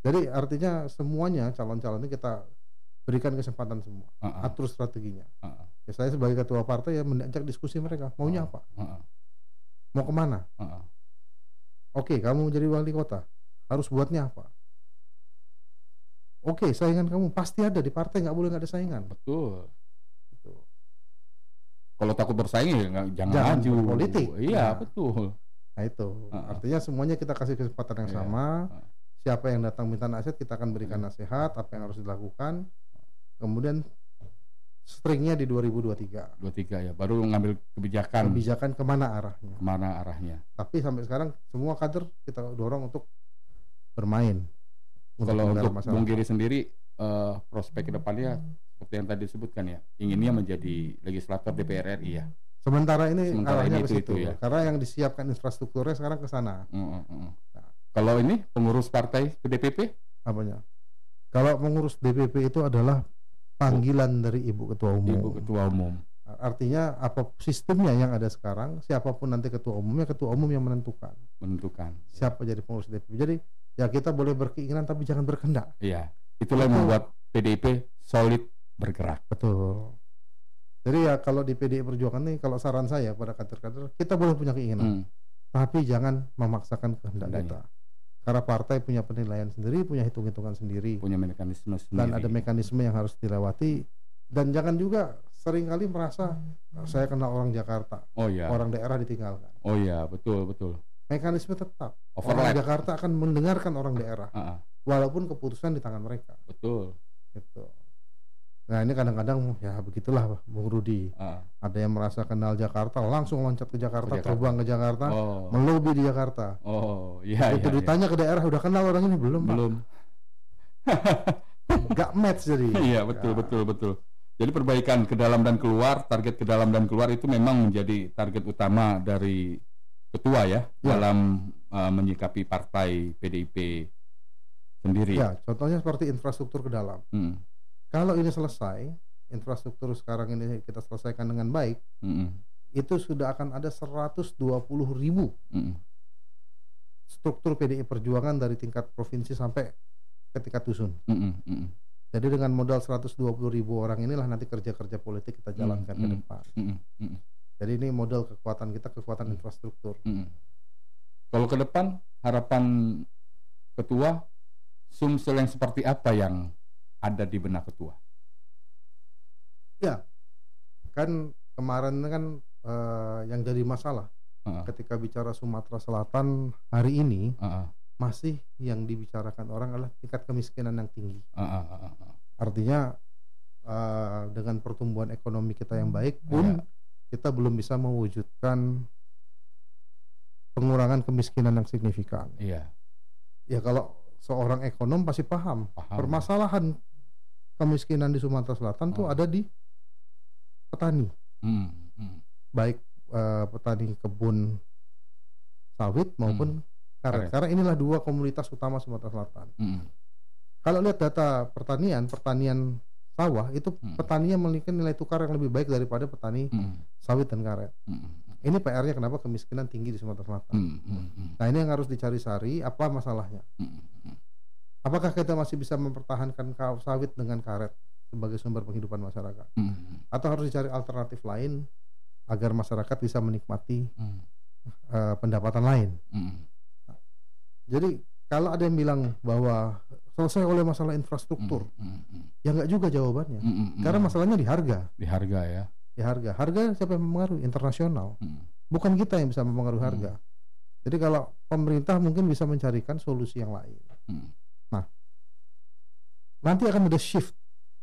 Jadi artinya semuanya calon-calon ini kita berikan kesempatan semua, ah, atur strateginya. ah, Ya, saya sebagai ketua partai ya mengajak diskusi mereka, maunya Ah. apa, ah, ah, mau ke mana? Oke, kamu menjadi wali kota, harus buatnya apa? Oke, saingan kamu pasti ada di partai, nggak boleh nggak ada saingan. Betul. Kalau takut bersaing ya nggak jangan, Jangan maju. berpolitik. Iya, Nah. betul. Nah itu, Ah. artinya semuanya kita kasih kesempatan yang Iya. sama. Ah. Siapa yang datang minta nasihat, kita akan berikan Iya. nasihat, apa yang harus dilakukan. Kemudian stringnya di 2023, Dua tiga ya, baru ngambil kebijakan kebijakan ke mana arahnya. ke mana arahnya. Tapi sampai sekarang semua kader kita dorong untuk bermain. untuk Kalau untuk masalah. Bung Giri sendiri eh, prospek ke depannya seperti yang tadi disebutkan ya, inginnya menjadi legislator DPR RI ya. Sementara ini Sementara arahnya ini ke itu- situ. itu ya. Karena yang disiapkan infrastrukturnya sekarang ke sana. Mm, mm, mm. Nah. Kalau ini pengurus partai ke DPP, Apanya? Kalau mengurus DPP itu adalah panggilan dari Ibu Ketua Umum. ibu ketua umum. Artinya apa sistemnya yang ada sekarang, siapa pun nanti ketua umumnya, ketua umum yang menentukan menentukan. siapa jadi pengurus DPP. Jadi ya kita boleh berkeinginan tapi jangan berkehendak. Iya, itulah yang membuat PDIP solid bergerak. Betul. Jadi ya kalau di PDI Perjuangan nih, kalau saran saya pada kader-kader, kita boleh punya keinginan, Hmm, tapi jangan memaksakan kehendak Kehendaknya. kita. Karena partai punya penilaian sendiri, punya hitung-hitungan sendiri, punya mekanisme sendiri. dan ada mekanisme yang harus dilewati. Dan jangan juga sering kali merasa saya kenal orang Jakarta, oh iya, orang daerah ditinggalkan. oh iya, betul betul. mekanisme tetap orang overlap. Jakarta akan mendengarkan orang daerah Ah, ah, walaupun keputusan di tangan mereka betul. gitu nah ini kadang-kadang ya begitulah Bung Rudi Ah, ada yang merasa kenal Jakarta langsung loncat ke Jakarta, Ke Jakarta. terbang ke Jakarta oh, melobi di Jakarta oh, iya, itu iya, iya. ditanya ke daerah udah kenal orang ini belum Pak? belum. *laughs* nggak match jadi Iya betul Ya. betul betul. Jadi perbaikan ke dalam dan keluar, target ke dalam dan keluar itu memang menjadi target utama dari ketua ya, Ya. dalam uh, menyikapi partai PDIP sendiri. ya contohnya seperti infrastruktur ke dalam Mm, kalau ini selesai infrastruktur sekarang ini kita selesaikan dengan baik mm, mm, itu sudah akan ada 120 ribu mm, struktur PDI Perjuangan dari tingkat provinsi sampai ke tingkat dusun. mm, mm, mm, Jadi dengan modal 120 ribu orang inilah nanti kerja-kerja politik kita jalankan ke hmm. depan. mm, mm, Jadi ini modal kekuatan kita, kekuatan Hmm. infrastruktur. mm. Kalau ke depan harapan ketua sumsel yang seperti apa yang ada di benak ketua? Kan kemarin kan eh, yang jadi masalah Ah, ketika bicara Sumatera Selatan hari ini ah, ah, masih yang dibicarakan orang adalah tingkat kemiskinan yang tinggi. ah, ah, ah, ah. Artinya eh, dengan pertumbuhan ekonomi kita yang baik pun Iya. kita belum bisa mewujudkan pengurangan kemiskinan yang signifikan. Iya, Ya kalau seorang ekonom pasti paham paham. permasalahan kemiskinan di Sumatera Selatan tuh Oh. ada di petani, Mm, mm, baik eh, petani kebun sawit maupun karet. Karet. Karena inilah dua komunitas utama Sumatera Selatan. mm, Kalau lihat data pertanian, pertanian sawah itu Hmm. petaninya memiliki nilai tukar yang lebih baik daripada petani mm, sawit dan karet. mm, mm, Ini PR-nya kenapa kemiskinan tinggi di Sumatera Selatan. mm, mm, mm, Nah ini yang harus dicari-cari apa masalahnya. mm, mm. Apakah kita masih bisa mempertahankan sawit dengan karet sebagai sumber penghidupan masyarakat? Mm, Atau harus dicari alternatif lain agar masyarakat bisa menikmati mm, eh, pendapatan lain? mm, Jadi kalau ada yang bilang bahwa selesai oleh masalah infrastruktur, mm, mm, ya nggak juga jawabannya. mm, mm, Karena mm. masalahnya di harga. di harga ya. Di harga. Harga siapa yang mempengaruhi? Internasional. Mm, Bukan kita yang bisa mempengaruhi Hmm. harga. Jadi kalau pemerintah mungkin bisa mencarikan solusi yang lain. mm, Nanti akan ada shift,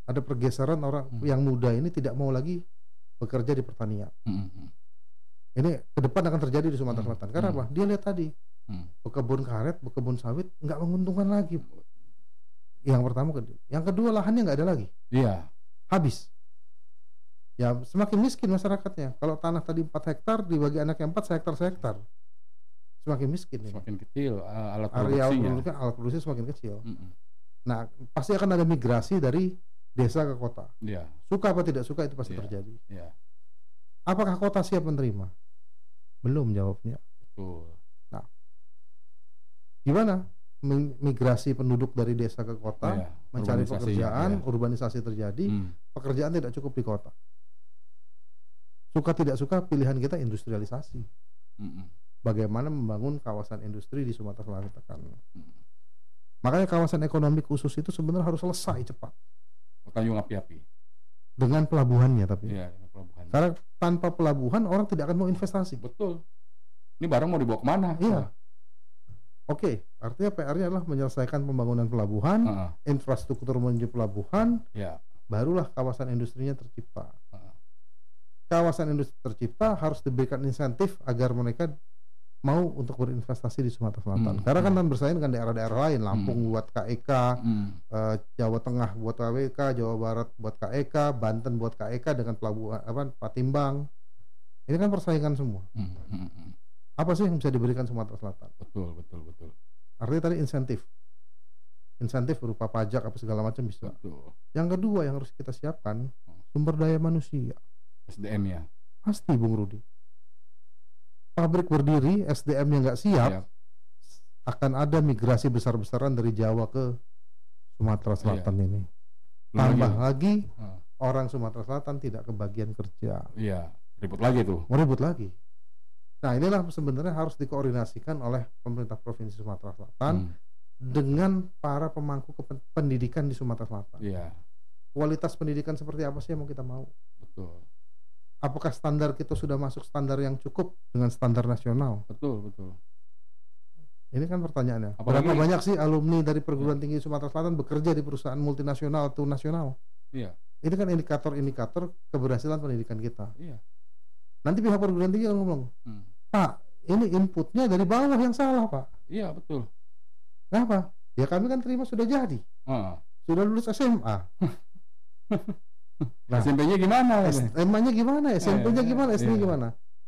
ada pergeseran orang Hmm. yang muda ini tidak mau lagi bekerja di pertanian. mm, mm, Ini ke depan akan terjadi di Sumatera Hmm. Selatan. Karena Hmm. apa? Dia lihat tadi Hmm. berkebun karet, berkebun sawit nggak menguntungkan lagi. Yang pertama, yang kedua lahannya nggak ada lagi, Iya. habis. Ya semakin miskin masyarakatnya. Kalau tanah tadi 4 hektar dibagi anak yang 4 hektar hektar, semakin miskin. Semakin kecil uh, alat produksinya. produksi alat produksi semakin kecil. Mm, mm. Nah pasti akan ada migrasi dari desa ke kota. Iya, Suka apa tidak suka itu pasti Iya. terjadi. iya, Apakah kota siap menerima? Belum jawabnya. betul. Gimana Mi- migrasi penduduk dari desa ke kota, Iya, mencari urbanisasi, pekerjaan, iya. urbanisasi terjadi, Mm, pekerjaan tidak cukup di kota. Suka tidak suka pilihan kita industrialisasi. mm, mm, Bagaimana membangun kawasan industri di Sumatera Selatan. mm. Makanya kawasan ekonomi khusus itu sebenarnya harus selesai cepat Tanjung api-api. dengan pelabuhannya tapi. Iya, dengan pelabuhan. Karena tanpa pelabuhan orang tidak akan mau investasi. Betul. Ini barang mau dibawa ke mana? Iya. Oke, artinya PR-nya adalah menyelesaikan pembangunan pelabuhan, Heeh, infrastruktur menuju pelabuhan, Iya. barulah kawasan industrinya tercipta. Heeh. Kawasan industri tercipta harus diberikan insentif agar mereka mau untuk berinvestasi di Sumatera Selatan. Hmm, Karena kan hmm. kan bersaing dengan daerah-daerah lain, Lampung Hmm. buat KEK, Mm, eh, Jawa Tengah buat KWK, Jawa Barat buat KEK, Banten buat KEK dengan pelabuhan apa Patimbang. Ini kan persaingan semua. mm, mm, mm. Apa sih yang bisa diberikan Sumatera Selatan? Betul, betul, betul. Artinya tadi insentif. Insentif berupa pajak apa segala macam bisa. Betul. Yang kedua yang harus kita siapkan sumber daya manusia. SDM ya. Pasti Bung Rudi. Pabrik berdiri, SDM-nya nggak siap, Siap. akan ada migrasi besar-besaran dari Jawa ke Sumatera Selatan ini. Belum Tambah lagi- lagi Heeh. orang Sumatera Selatan tidak kebagian kerja. Iya, ribut lagi tuh. Mau ribut lagi. Nah inilah sebenarnya harus dikoordinasikan oleh pemerintah Provinsi Sumatera Selatan Mm, dengan para pemangku pendidikan di Sumatera Selatan. Iya, Kualitas pendidikan seperti apa sih yang mau kita mau? betul. Apakah standar kita sudah masuk standar yang cukup dengan standar nasional? Betul, betul. Ini kan pertanyaannya. Apalagi- Berapa banyak sih alumni dari perguruan tinggi Sumatera Selatan bekerja di perusahaan multinasional atau nasional? Iya. Ini kan indikator-indikator keberhasilan pendidikan kita. Iya. Nanti pihak perguruan tinggi akan ngomong, Hmm. Pak, ini inputnya dari bawah yang salah, Pak. Iya betul. Kenapa? Ya kami kan terima sudah jadi, Ah. sudah lulus SMA. *laughs* Nah. SMP-nya gimana? SMA-nya gimana, SMP-nya Iya, gimana, SD-nya iya. gimana.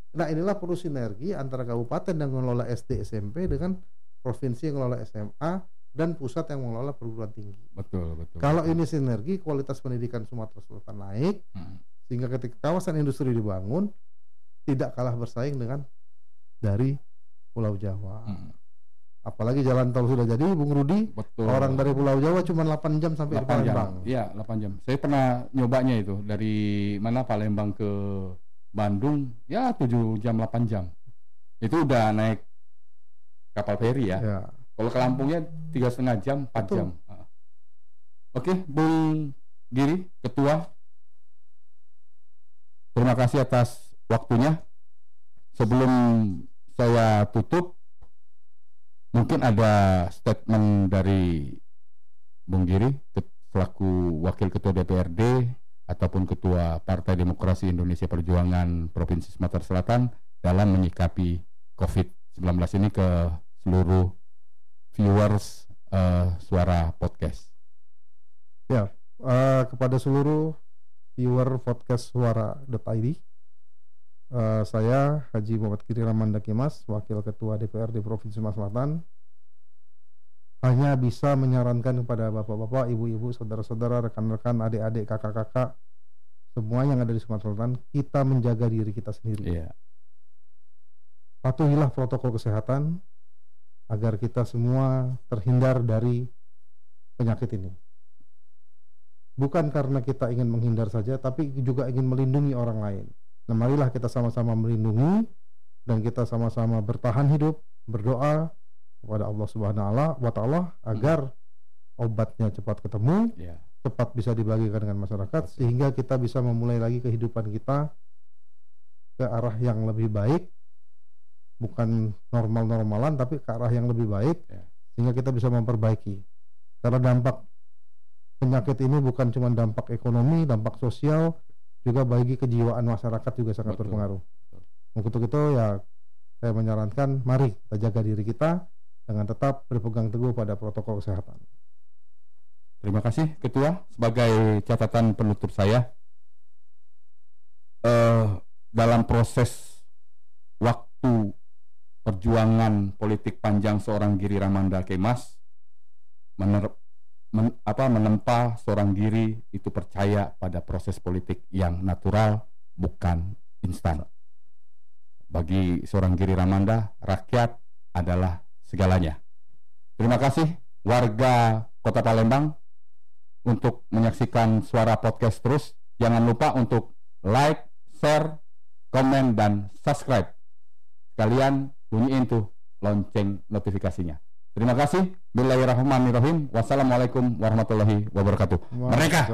Nah inilah perlu sinergi antara kabupaten yang mengelola SD SMP dengan provinsi yang mengelola SMA dan pusat yang mengelola perguruan tinggi. Betul betul. Kalau ini sinergi, kualitas pendidikan Sumatera Selatan naik, Hmm. sehingga ketika kawasan industri dibangun tidak kalah bersaing dengan dari Pulau Jawa. Hmm. Apalagi jalan tol sudah jadi, Bung Rudi, Betul. orang dari Pulau Jawa cuma 8 jam sampai di 8 jam. Palembang. Iya, 8 jam. Saya pernah nyobanya itu dari mana Palembang ke Bandung, ya 7 jam 8 jam. Itu udah naik kapal feri ya. Ya. Kalau ke Lampungnya tiga setengah jam, 4 Betul. jam. Ah. Oke, Bung Giri, Ketua. Terima kasih atas waktunya. Sebelum saya tutup, mungkin ada statement dari Bung Giri selaku Wakil Ketua DPRD ataupun Ketua Partai Demokrasi Indonesia Perjuangan Provinsi Sumatera Selatan dalam menyikapi COVID-19 ini ke seluruh viewers eh, suara podcast. Eh, kepada seluruh viewer podcast suara.id eh, saya Haji Muhammad Kiri Ramanda Kimas Wakil Ketua DPRD Provinsi Sumatera Selatan hanya bisa menyarankan kepada bapak-bapak, ibu-ibu, saudara-saudara, rekan-rekan, adik-adik, kakak-kakak semua yang ada di Sumatera Selatan kita menjaga diri kita sendiri Iya. patuhilah protokol kesehatan agar kita semua terhindar dari penyakit ini. Bukan karena kita ingin menghindar saja, tapi juga ingin melindungi orang lain. Nah, marilah kita sama-sama melindungi dan kita sama-sama bertahan hidup, berdoa kepada Allah Subhanahu wa taala agar obatnya cepat ketemu, Iya. cepat bisa dibagikan dengan masyarakat sehingga kita bisa memulai lagi kehidupan kita ke arah yang lebih baik bukan normal-normalan tapi ke arah yang lebih baik Ya. sehingga kita bisa memperbaiki karena dampak penyakit ini bukan cuma dampak ekonomi dampak sosial juga bagi kejiwaan masyarakat juga sangat Betul. berpengaruh. Untuk itu ya saya menyarankan mari kita jaga diri kita dengan tetap berpegang teguh pada protokol kesehatan. Terima kasih Ketua. Sebagai catatan penutup saya eh dalam proses waktu perjuangan politik panjang seorang Giri Ramanda Kemas mener, men- apa menempa seorang Giri itu percaya pada proses politik yang natural bukan instan. Bagi seorang Giri Ramanda, rakyat adalah segalanya. Terima kasih warga Kota Palembang untuk menyaksikan suara podcast terus. Jangan lupa untuk like, share, komen, dan subscribe. Sekalian bunyiin tuh lonceng notifikasinya. Terima kasih. Bismillahirrahmanirrahim. Wassalamualaikum warahmatullahi wabarakatuh. Mereka.